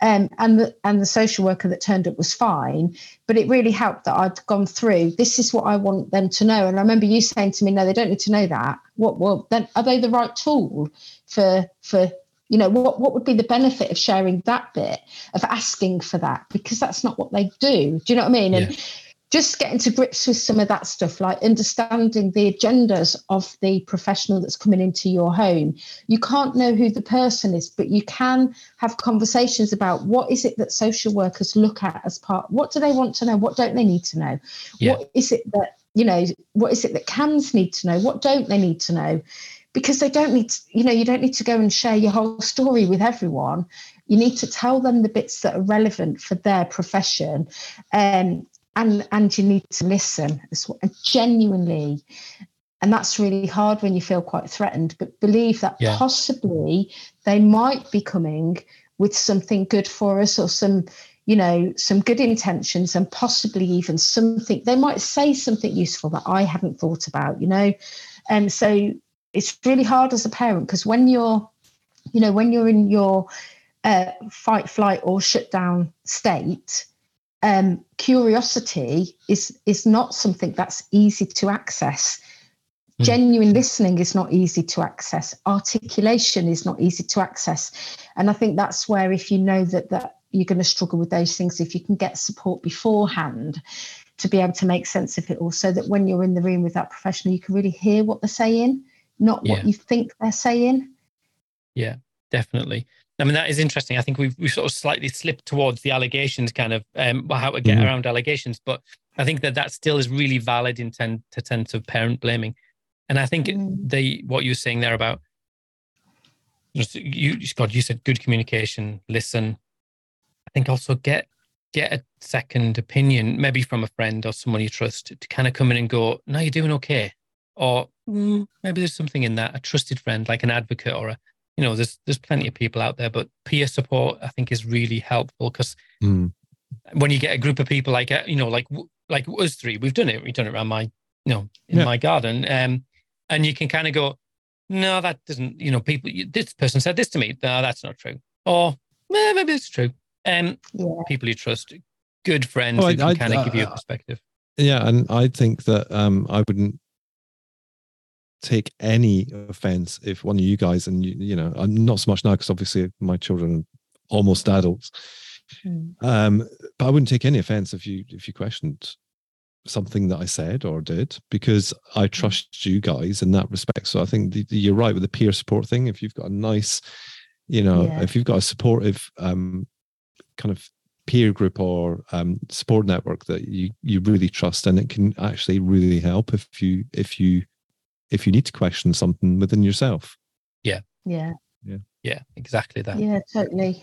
um, and the and the social worker that turned up was fine. But it really helped that I'd gone through. This is what I want them to know. And I remember you saying to me, "No, they don't need to know that. What? Well, then are they the right tool for for?" You know what? What would be the benefit of sharing that bit of asking for that? Because that's not what they do. Do you know what I mean? And just getting to grips with some of that stuff, like understanding the agendas of the professional that's coming into your home. You can't know who the person is, but you can have conversations about what is it that social workers look at as part. What do they want to know? What don't they need to know? Yeah. What is it that you know? What is it that CAMHS need to know? What don't they need to know? Because they don't need, to, you know, you don't need to go and share your whole story with everyone. You need to tell them the bits that are relevant for their profession, um, and and you need to listen as well, and genuinely and that's really hard when you feel quite threatened but believe that Yeah. possibly they might be coming with something good for us or some you know some good intentions and possibly even something they might say something useful that i hadn't thought about you know and so it's really hard as a parent because when you're you know when you're in your uh, fight flight or shut down state um, curiosity is is not something that's easy to access. Hmm. Genuine listening is not easy to access. Articulation is not easy to access, and I think that's where if you know that that you're going to struggle with those things, if you can get support beforehand to be able to make sense of it all, so that when you're in the room with that professional, you can really hear what they're saying, not what you think they're saying. Yeah, definitely. I mean, that is interesting. I think we've we sort of slightly slipped towards the allegations, kind of um, how to get Mhm. around allegations, but I think that that still is really valid in ten to sense of parent blaming, and I think Mm. they what you were saying there about you, Scott, you said good communication, listen. I think also get get a second opinion, maybe from a friend or someone you trust, to kind of come in and go, "No, you're doing okay," or "Mm, maybe there's something in that. A trusted friend, like an advocate or a you know, there's there's plenty of people out there, but peer support I think is really helpful because Mm. when you get a group of people like uh, you know, like w- like us three, we've done it. We've done it around my you know in Yeah. my garden, um, and you can kind of go, no, that doesn't. You know, people. you- This person said this to me. No, that's not true. Or eh, maybe it's true. Um, Yeah. people you trust, good friends Oh, who I- can I- kind of give you a I- perspective. Yeah, and I think that um, I wouldn't take any offense if one of you guys and you, you know, I'm not so much now because obviously my children are almost adults. Mm. Um, but I wouldn't take any offense if you if you questioned something that I said or did because I trust you guys in that respect. So I think the, the- you're right with the peer support thing. If you've got a nice, you know, Yeah. if you've got a supportive um, kind of peer group or um, support network that you you really trust, and it can actually really help if you if you if you need to question something within yourself. Yeah. Yeah, Yeah. Yeah. exactly that. Yeah, totally.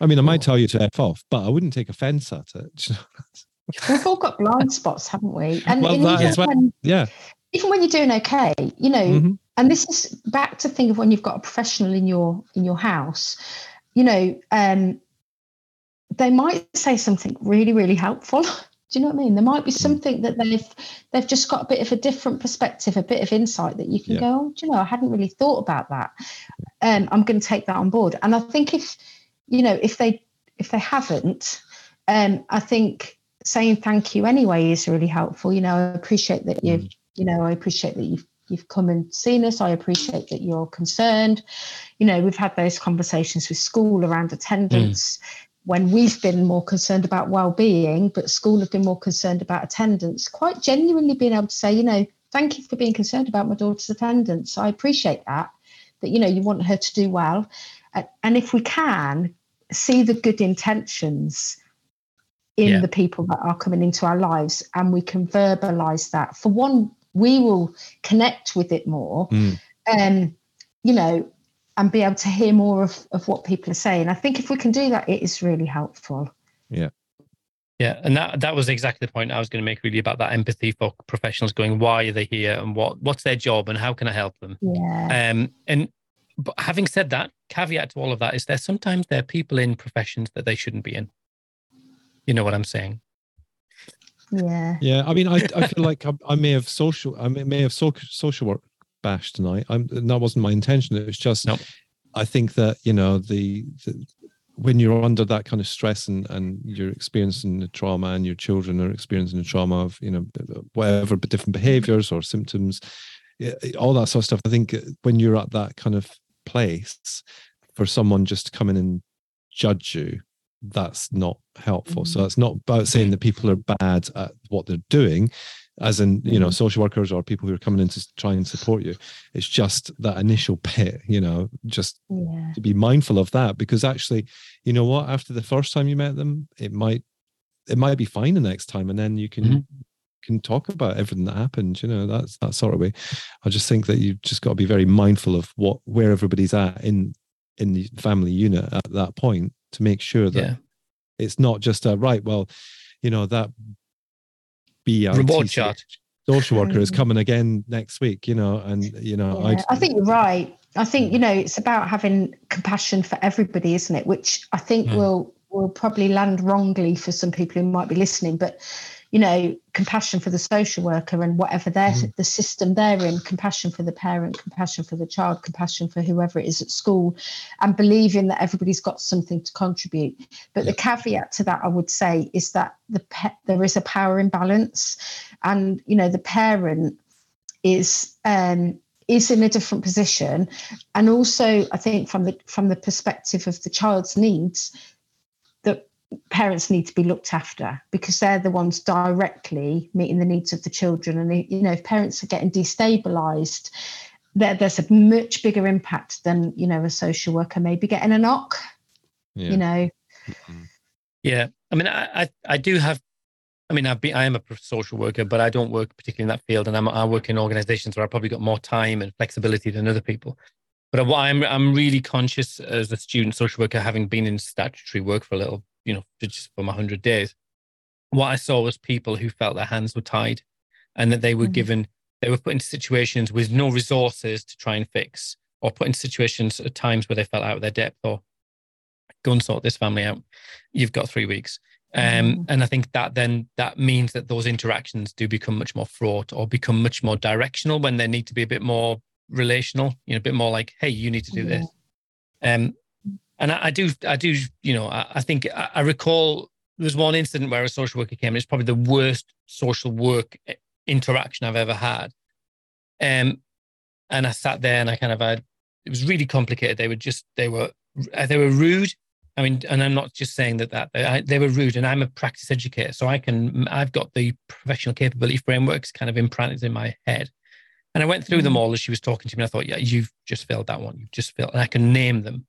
I mean, I might tell you to f off, but I wouldn't take offense at it. <laughs> We've all got blind spots, haven't we? And, Well, and that even, is when, yeah. even when you're doing okay, you know, Mhm. and this is back to think of when you've got a professional in your in your house, you know, um, they might say something really, really helpful. <laughs> Do you know what I mean? There might be something that they've they've just got a bit of a different perspective, a bit of insight that you can yeah. go, oh, do you know, I hadn't really thought about that. Um, I'm going to take that on board. And I think if you know if they if they haven't, um, I think saying thank you anyway is really helpful. You know, I appreciate that you've mm. you know I appreciate that you've you've come and seen us. I appreciate that you're concerned. You know, we've had those conversations with school around attendance. Mm when we've been more concerned about well-being but school have been more concerned about attendance quite genuinely being able to say you know thank you for being concerned about my daughter's attendance i appreciate that that you know you want her to do well and if we can see the good intentions in yeah. the people that are coming into our lives and we can verbalize that for one we will connect with it more mm. um you know and be able to hear more of, of what people are saying. I think if we can do that, it is really helpful. Yeah. Yeah, and that that was exactly the point I was going to make really about that empathy for professionals going why are they here and what what's their job and how can I help them? Yeah. Um and but having said that, caveat to all of that is there sometimes there are people in professions that they shouldn't be in. You know what I'm saying? Yeah. Yeah, I mean I I feel like I, I may have social I may, may have social social work bash tonight. I'm, that wasn't my intention. It was just, nope. I think that you know the, the when you're under that kind of stress and and you're experiencing the trauma and your children are experiencing the trauma of you know whatever but different behaviors or symptoms all that sort of stuff i think when you're at that kind of place for someone just to come in and judge you that's not helpful mm-hmm. so it's not about saying that people are bad at what they're doing as in you know mm-hmm. social workers or people who are coming in to try and support you it's just that initial bit you know just yeah. to be mindful of that because actually you know what after the first time you met them it might it might be fine the next time and then you can mm-hmm. can talk about everything that happened you know that's that sort of way i just think that you've just got to be very mindful of what where everybody's at in in the family unit at that point to make sure that yeah. it's not just a right well you know that be reward chart. Social worker is mm. coming again next week, you know, and you know, yeah, I think you're right. I think you know it's about having compassion for everybody, isn't it? Which I think mm. will will probably land wrongly for some people who might be listening, but you know, compassion for the social worker and whatever their mm. the system they're in, compassion for the parent, compassion for the child, compassion for whoever it is at school, and believing that everybody's got something to contribute. But yeah. the caveat to that, I would say, is that the pe- there is a power imbalance, and you know, the parent is um, is in a different position, and also I think from the from the perspective of the child's needs, parents need to be looked after because they're the ones directly meeting the needs of the children. And you know if parents are getting destabilized there's a much bigger impact than you know a social worker maybe getting a knock yeah. you know? Mm-hmm. yeah. I mean I, I, I do have i mean i've been i am a social worker but i don't work particularly in that field. And I'm, i work in organizations where i probably got more time and flexibility than other people. But what I'm I'm really conscious as a student social worker, having been in statutory work for a little you know, just from 100 days. What I saw was people who felt their hands were tied and that they were mm-hmm. given, they were put into situations with no resources to try and fix, or put in situations at times where they felt out of their depth or go and sort this family out. You've got three weeks. Um, mm-hmm. and I think that then that means that those interactions do become much more fraught or become much more directional when they need to be a bit more relational, you know, a bit more like, hey, you need to do this. Um, and I, I, do, I do, you know, I, I think I, I, recall there was one incident where a social worker came. It's probably the worst social work eh, interaction I've ever had. Um, and I sat there and I kind of had. It was really complicated. They were just, they were, they were rude. I mean, and I'm not just saying that that they, they were rude. And I'm a practice educator, so I can, I've got the professional capability frameworks kind of implanted in my head. And I went through mm-hmm. them all as she was talking to me. And I thought, yeah, you've just failed that one. You've just failed, and I can name them.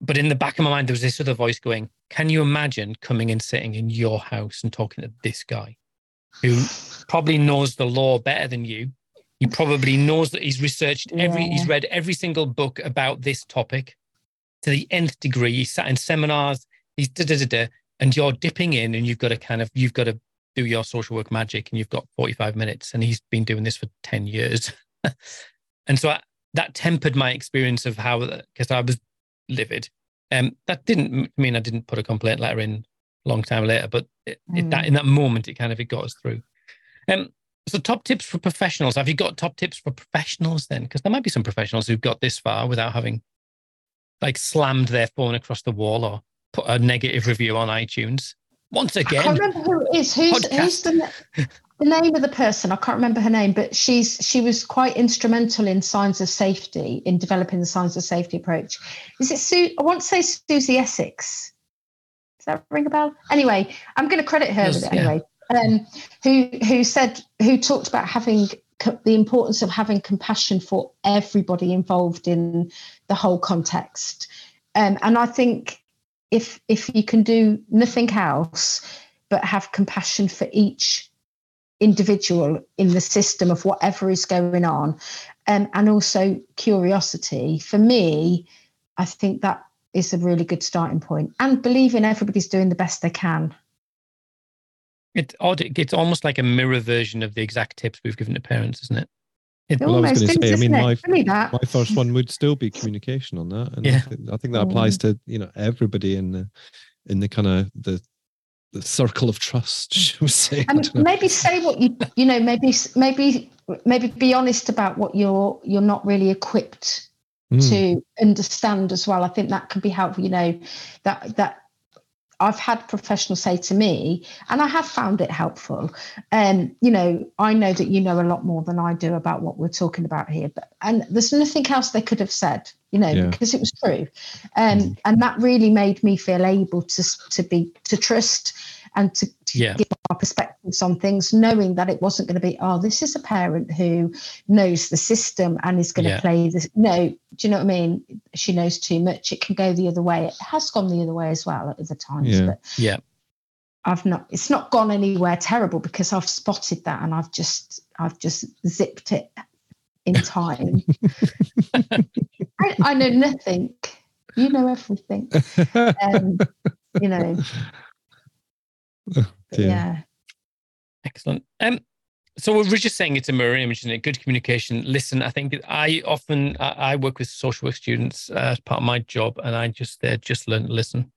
But in the back of my mind, there was this other voice going, Can you imagine coming and sitting in your house and talking to this guy who probably knows the law better than you? He probably knows that he's researched every, yeah. he's read every single book about this topic to the nth degree. He's sat in seminars, he's da da da da, and you're dipping in and you've got to kind of, you've got to do your social work magic and you've got 45 minutes and he's been doing this for 10 years. <laughs> and so I, that tempered my experience of how, because I was livid. Um, that didn't mean I didn't put a complaint letter in a long time later. But it, mm. it, that mm. in that moment, it kind of it got us through. Um, so top tips for professionals. Have you got top tips for professionals then? Because there might be some professionals who've got this far without having like slammed their phone across the wall or put a negative review on iTunes. Once again, I can't remember who it is. Who's, who's the, <laughs> the name of the person? I can't remember her name, but she's she was quite instrumental in signs of safety in developing the signs of safety approach. Is it Sue? I want to say Susie Essex. Does that ring a bell? Anyway, I'm going to credit her yes, with it yeah. anyway. Um, who who said who talked about having the importance of having compassion for everybody involved in the whole context. Um, and I think if if you can do nothing else but have compassion for each individual in the system of whatever is going on, um, and also curiosity, for me, I think that is a really good starting point. And believing everybody's doing the best they can. It's odd. It's almost like a mirror version of the exact tips we've given to parents, isn't it? it well, I was going to say, I mean, my, my first one would still be communication on that, and yeah. I, think, I think that applies mm. to you know everybody in the in the kind of the the circle of trust. <laughs> Should we say? And maybe say what you you know. Maybe maybe maybe be honest about what you're you're not really equipped mm. to understand as well. I think that can be helpful. You know that that I've had professionals say to me, and I have found it helpful. Um, you know, I know that you know a lot more than I do about what we're talking about here, but and there's nothing else they could have said, you know, yeah. because it was true, um, mm. and that really made me feel able to to be to trust and to, to yeah. give our perspectives on things, knowing that it wasn't going to be, oh, this is a parent who knows the system and is going yeah. to play this. No, do you know what I mean? She knows too much. It can go the other way. It has gone the other way as well at other times. Yeah. But yeah. I've not it's not gone anywhere terrible because I've spotted that and I've just I've just zipped it in time. <laughs> I, I, know nothing. You know everything. <laughs> Um, you know, yeah. Excellent. Um, so we're just saying it's a mirror image and a good communication. Listen, I think I often I, I work with social work students uh, as part of my job, and I just they just learn to listen.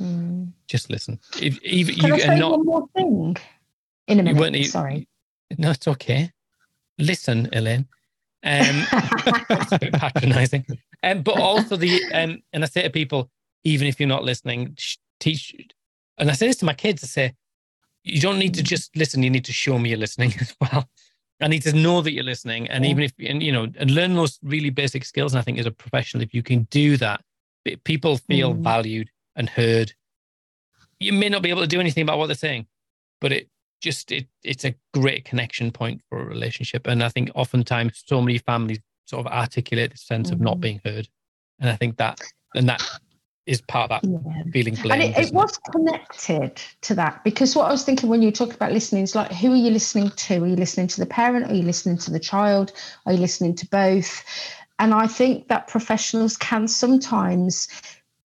Mm. Just listen. If, if Can you I say not, one more thing in a minute? You, Sorry. No, it's okay. Listen, Elaine. Um, <laughs> it's a bit patronizing. Um, but also the um, and I say to people, even if you're not listening, teach and I say this to my kids, I say, you don't need to just listen, you need to show me you're listening <laughs> as well. I need to know that you're listening. And yeah. even if, and, you know, and learn those really basic skills. And I think as a professional, if you can do that, people feel mm. valued and heard. You may not be able to do anything about what they're saying, but it just, it, it's a great connection point for a relationship. And I think oftentimes so many families sort of articulate the sense mm. of not mm. being heard. And I think that, and that is part of that yeah. feeling blamed. And it, it was it? connected to that because what I was thinking when you talk about listening is like, who are you listening to? Are you listening to the parent? Are you listening to the child? Are you listening to both? And I think that professionals can sometimes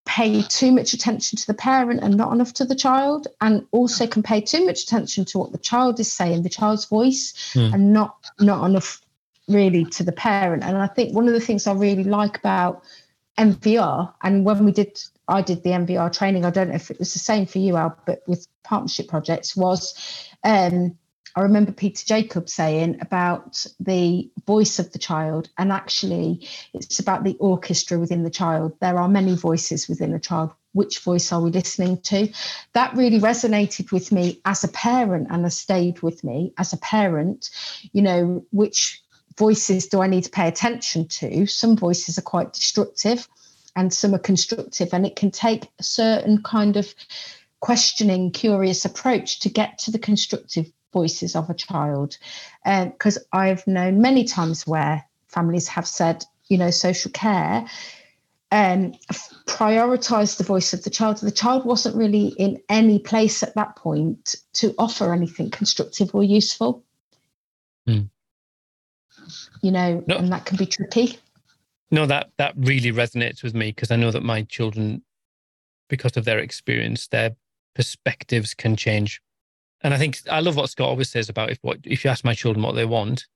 pay too much attention to the parent and not enough to the child, and also can pay too much attention to what the child is saying, the child's voice, mm. and not not enough really to the parent. And I think one of the things I really like about NVR, and when we did I did the NVR training. I don't know if it was the same for you, Al, but with partnership projects was um, I remember Peter Jakob saying about the voice of the child, and actually, it's about the orchestra within the child. There are many voices within a child. Which voice are we listening to? That really resonated with me as a parent and has stayed with me as a parent. You know, which voices do I need to pay attention to? Some voices are quite destructive and some are constructive and it can take a certain kind of questioning curious approach to get to the constructive voices of a child because um, i've known many times where families have said you know social care um, prioritize the voice of the child. The child wasn't really in any place at that point to offer anything constructive or useful. Mm. You know, no. and that can be tricky. No, that that really resonates with me because I know that my children, because of their experience, their perspectives can change. And I think I love what Scott always says about if what if you ask my children what they want,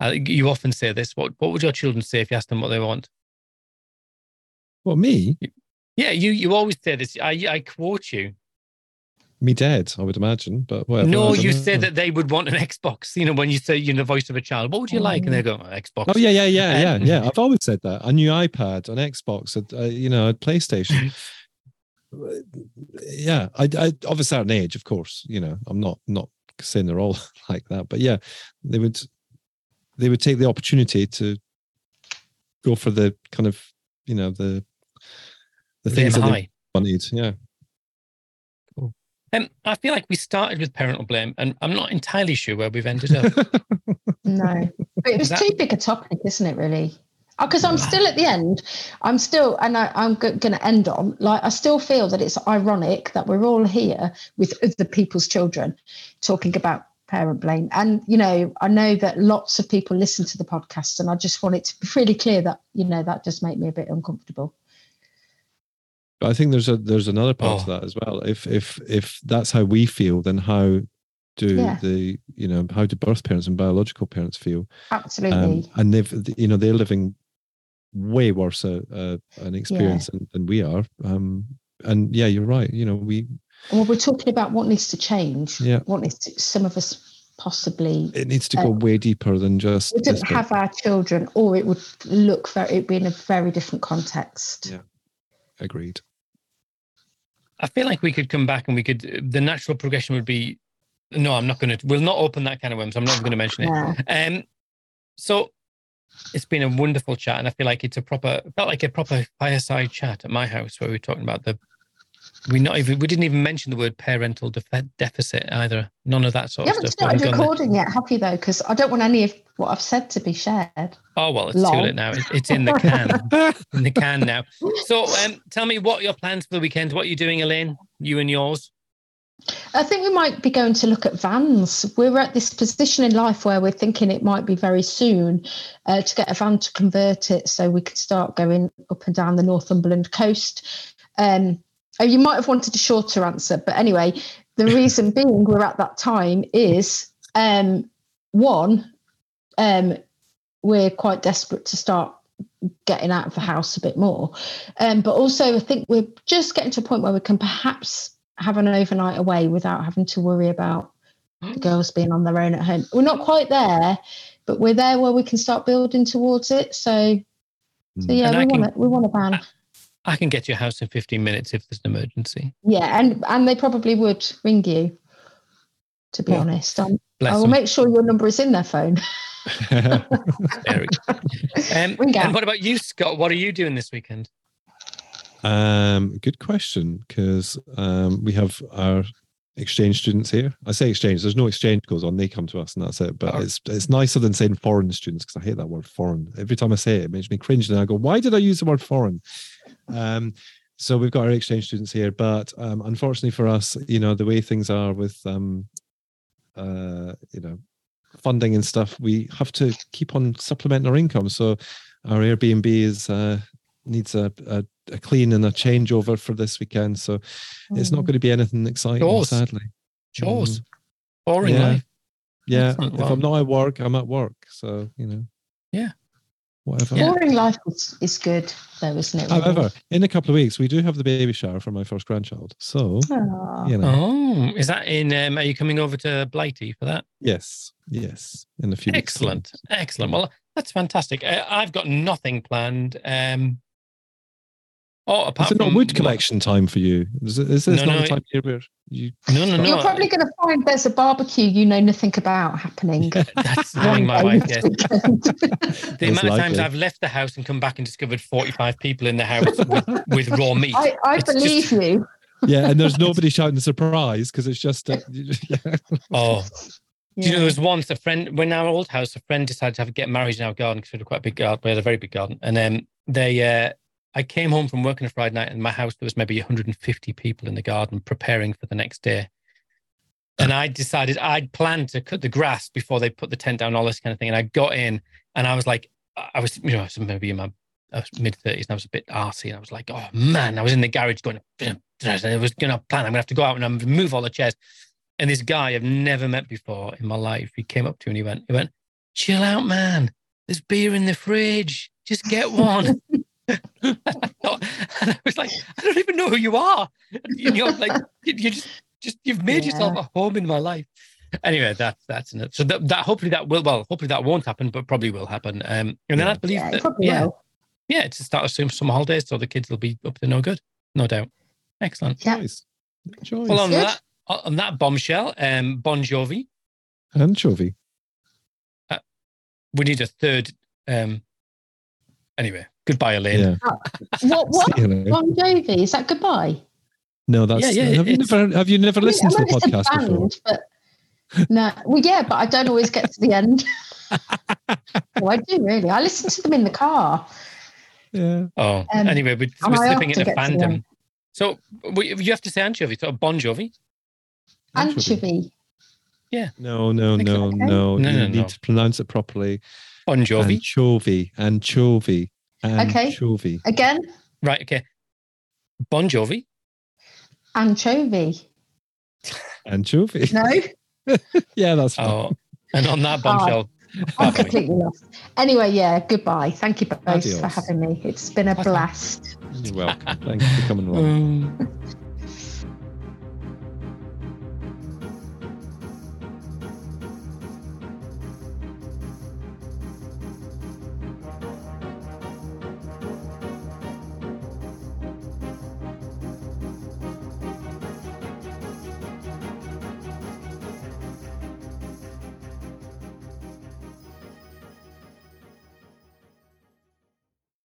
uh, you often say this. What what would your children say if you asked them what they want? Well, me. Yeah, you you always say this. I I quote you. Me dead, I would imagine, but whatever. No, you know. said that they would want an Xbox. You know, when you say you're the voice of a child, what would you like? And they go, oh, Xbox. Oh yeah, yeah, yeah, yeah, Um, yeah. <laughs> I've always said that. A new iPad, an Xbox, a, a, you know, a PlayStation. <laughs> yeah, I, I of a certain age, of course. You know, I'm not not saying they're all <laughs> like that, but yeah, they would they would take the opportunity to go for the kind of you know the the things that they wanted. Yeah, Um, I feel like we started with parental blame, and I'm not entirely sure where we've ended up. <laughs> No, but it was That- too big a topic, isn't it? Really, because I'm still at the end. I'm still, and I, I'm g- going to end on like I still feel that it's ironic that we're all here with other people's children talking about parent blame, and you know, I know that lots of people listen to the podcast, and I just want it to be really clear that you know that does make me a bit uncomfortable. But I think there's a there's another part to Oh. that as well. If if if that's how we feel, then how do Yeah. the you know how do birth parents and biological parents feel? Absolutely. um, and they've you know they're living way worse uh, uh, an experience than, than we are um and yeah you're right you know we well, we're talking about what needs to change. Yeah. What needs to, some of us possibly it needs to go Uh, way deeper than just we this didn't have our children, or it would look very, it'd be in a very different context. Yeah. agreed I feel like we could come back and we could. The natural progression would be. No, I'm not going to. We'll not open that kind of worms. I'm not going to mention it. Yeah. Um, so it's been a wonderful chat, and I feel like it's a proper, felt like a proper fireside chat at my house where we were talking about the. We not even we didn't even mention the word parental def- deficit either. None of that sort You of stuff. Started haven't there. recording yet, have you? Though, because I don't want any of what I've said to be shared. Oh well, it's too Lol. late now. It- It's in the can. <laughs> in the can now. So, um, tell me what your plans for the weekend. What are you doing, Elaine? You and yours. I think we might be going to look at vans. We're at this position in life where we're thinking it might be very soon uh, to get a van to convert it so we could start going up and down the Northumberland coast. Um, oh, you might have wanted a shorter answer, but anyway, the reason <laughs> being we're at that time is um, one, um, we're quite desperate to start getting out of the house a bit more. Um, but also, I think we're just getting to a point where we can perhaps have an overnight away without having to worry about the girls being on their own at home. We're not quite there, but we're there where we can start building towards it. So, so yeah, And we want can- it. We want a van. I can get to your house in 15 minutes if there's an emergency. Yeah, and and they probably would ring you. To be Yeah. honest, um, Bless I will them. make sure your number is in their phone. <laughs> <laughs> Very good. Um, Ring out. and what about you, Scott? What are you doing this weekend? um good question because um we have our exchange students here i say exchange there's no exchange goes on they come to us and that's it but Oh. it's it's nicer than saying foreign students because i hate that word foreign every time i say it it makes me cringe and i go why did i use the word foreign um so we've got our exchange students here but um unfortunately for us you know the way things are with um uh you know funding and stuff we have to keep on supplementing our income so our airbnb is uh needs a, a, a clean and a changeover for this weekend so it's not Mm. going to be anything exciting Chores. sadly Chores. Mm. Boring Yeah. life. yeah Excellent. if Well- i'm not at work i'm at work so you know Yeah. Whatever Yeah. Boring life is, is good, though, isn't it? really? however in a couple of weeks we do have the baby shower for my first grandchild so Aw. you know Oh, is that in? Um, are you coming over to Blighty for that? yes yes in a few weeks' Excellent, excellent. Well, that's fantastic. Uh, I've got nothing planned. Um, oh, apart is it not from wood collection time for you is, it, is this No, not no, the time here where you No, no, no. You're probably going to find there's a barbecue you know nothing about happening. <laughs> That's one telling my wife. Yes. <laughs> The It's amount of times. I've left the house and come back and discovered 45 people in the house with, with raw meat. I, I believe just- you. yeah and there's <laughs> nobody shouting surprise because it's just uh, yeah. Oh, Do you know, there was once a friend, when our old house, a friend decided to have get married in our garden because we had quite a big garden. We had a very big garden. And um, they, uh, I came home from work on a Friday night and my house, there was maybe 150 people in the garden preparing for the next day. And I decided I'd planned to cut the grass before they put the tent down, all this kind of thing. And I got in and I was like, I was, you know, I was maybe in my mid 30s and I was a bit arsy. And I was like, oh man, I was in the garage going, I was going to plan, I'm going to have to go out and move all the chairs. And this guy I've never met before in my life, he came up to me and he went, he went, chill out, man. There's beer in the fridge. Just get one. <laughs> <laughs> and I was like, I don't even know who you are. You know, like, you you just just you've made Yeah. yourself a home in my life. Anyway, that's that's it. So that, that hopefully that will well hopefully that won't happen, but probably will happen. Um, and then Yeah. I believe Yeah, it that probably yeah, will. yeah, it's the start of some summer holidays, so the kids will be up to no good, no doubt. Excellent. Yeah. Nice. Enjoy. Well, on Good. that on that bombshell, um, Bon Jovi, Anchovy. we need a third. Um, anyway, goodbye, Elaine. Yeah. What? <laughs> What? See you later. Bon Jovi? Is that goodbye? No, that's. Yeah, yeah, have you never have you never I mean, listened to the know it's a podcast before? But no, well, yeah, but I don't always get to the end. <laughs> <laughs> oh, I do really. I listen to them in the car. Yeah. Oh, Um, anyway, we, and we're slipping into get to the fandom. So we, you have to say anchovy, so Bon Jovi. Anchovy. No, no, no, okay. no. No, You no, need no. to pronounce it properly. Bon Jovi. Anchovy. Anchovy. Okay. Anchovy. Again, right, okay. Bon Jovi. anchovy. Anchovy. No, <laughs> yeah, that's fine. Oh, and on that bombshell, I'm bye bye. completely lost. Anyway, yeah, goodbye. Thank you both for having me. It's been a blast. You're welcome. Thanks for coming along. Um,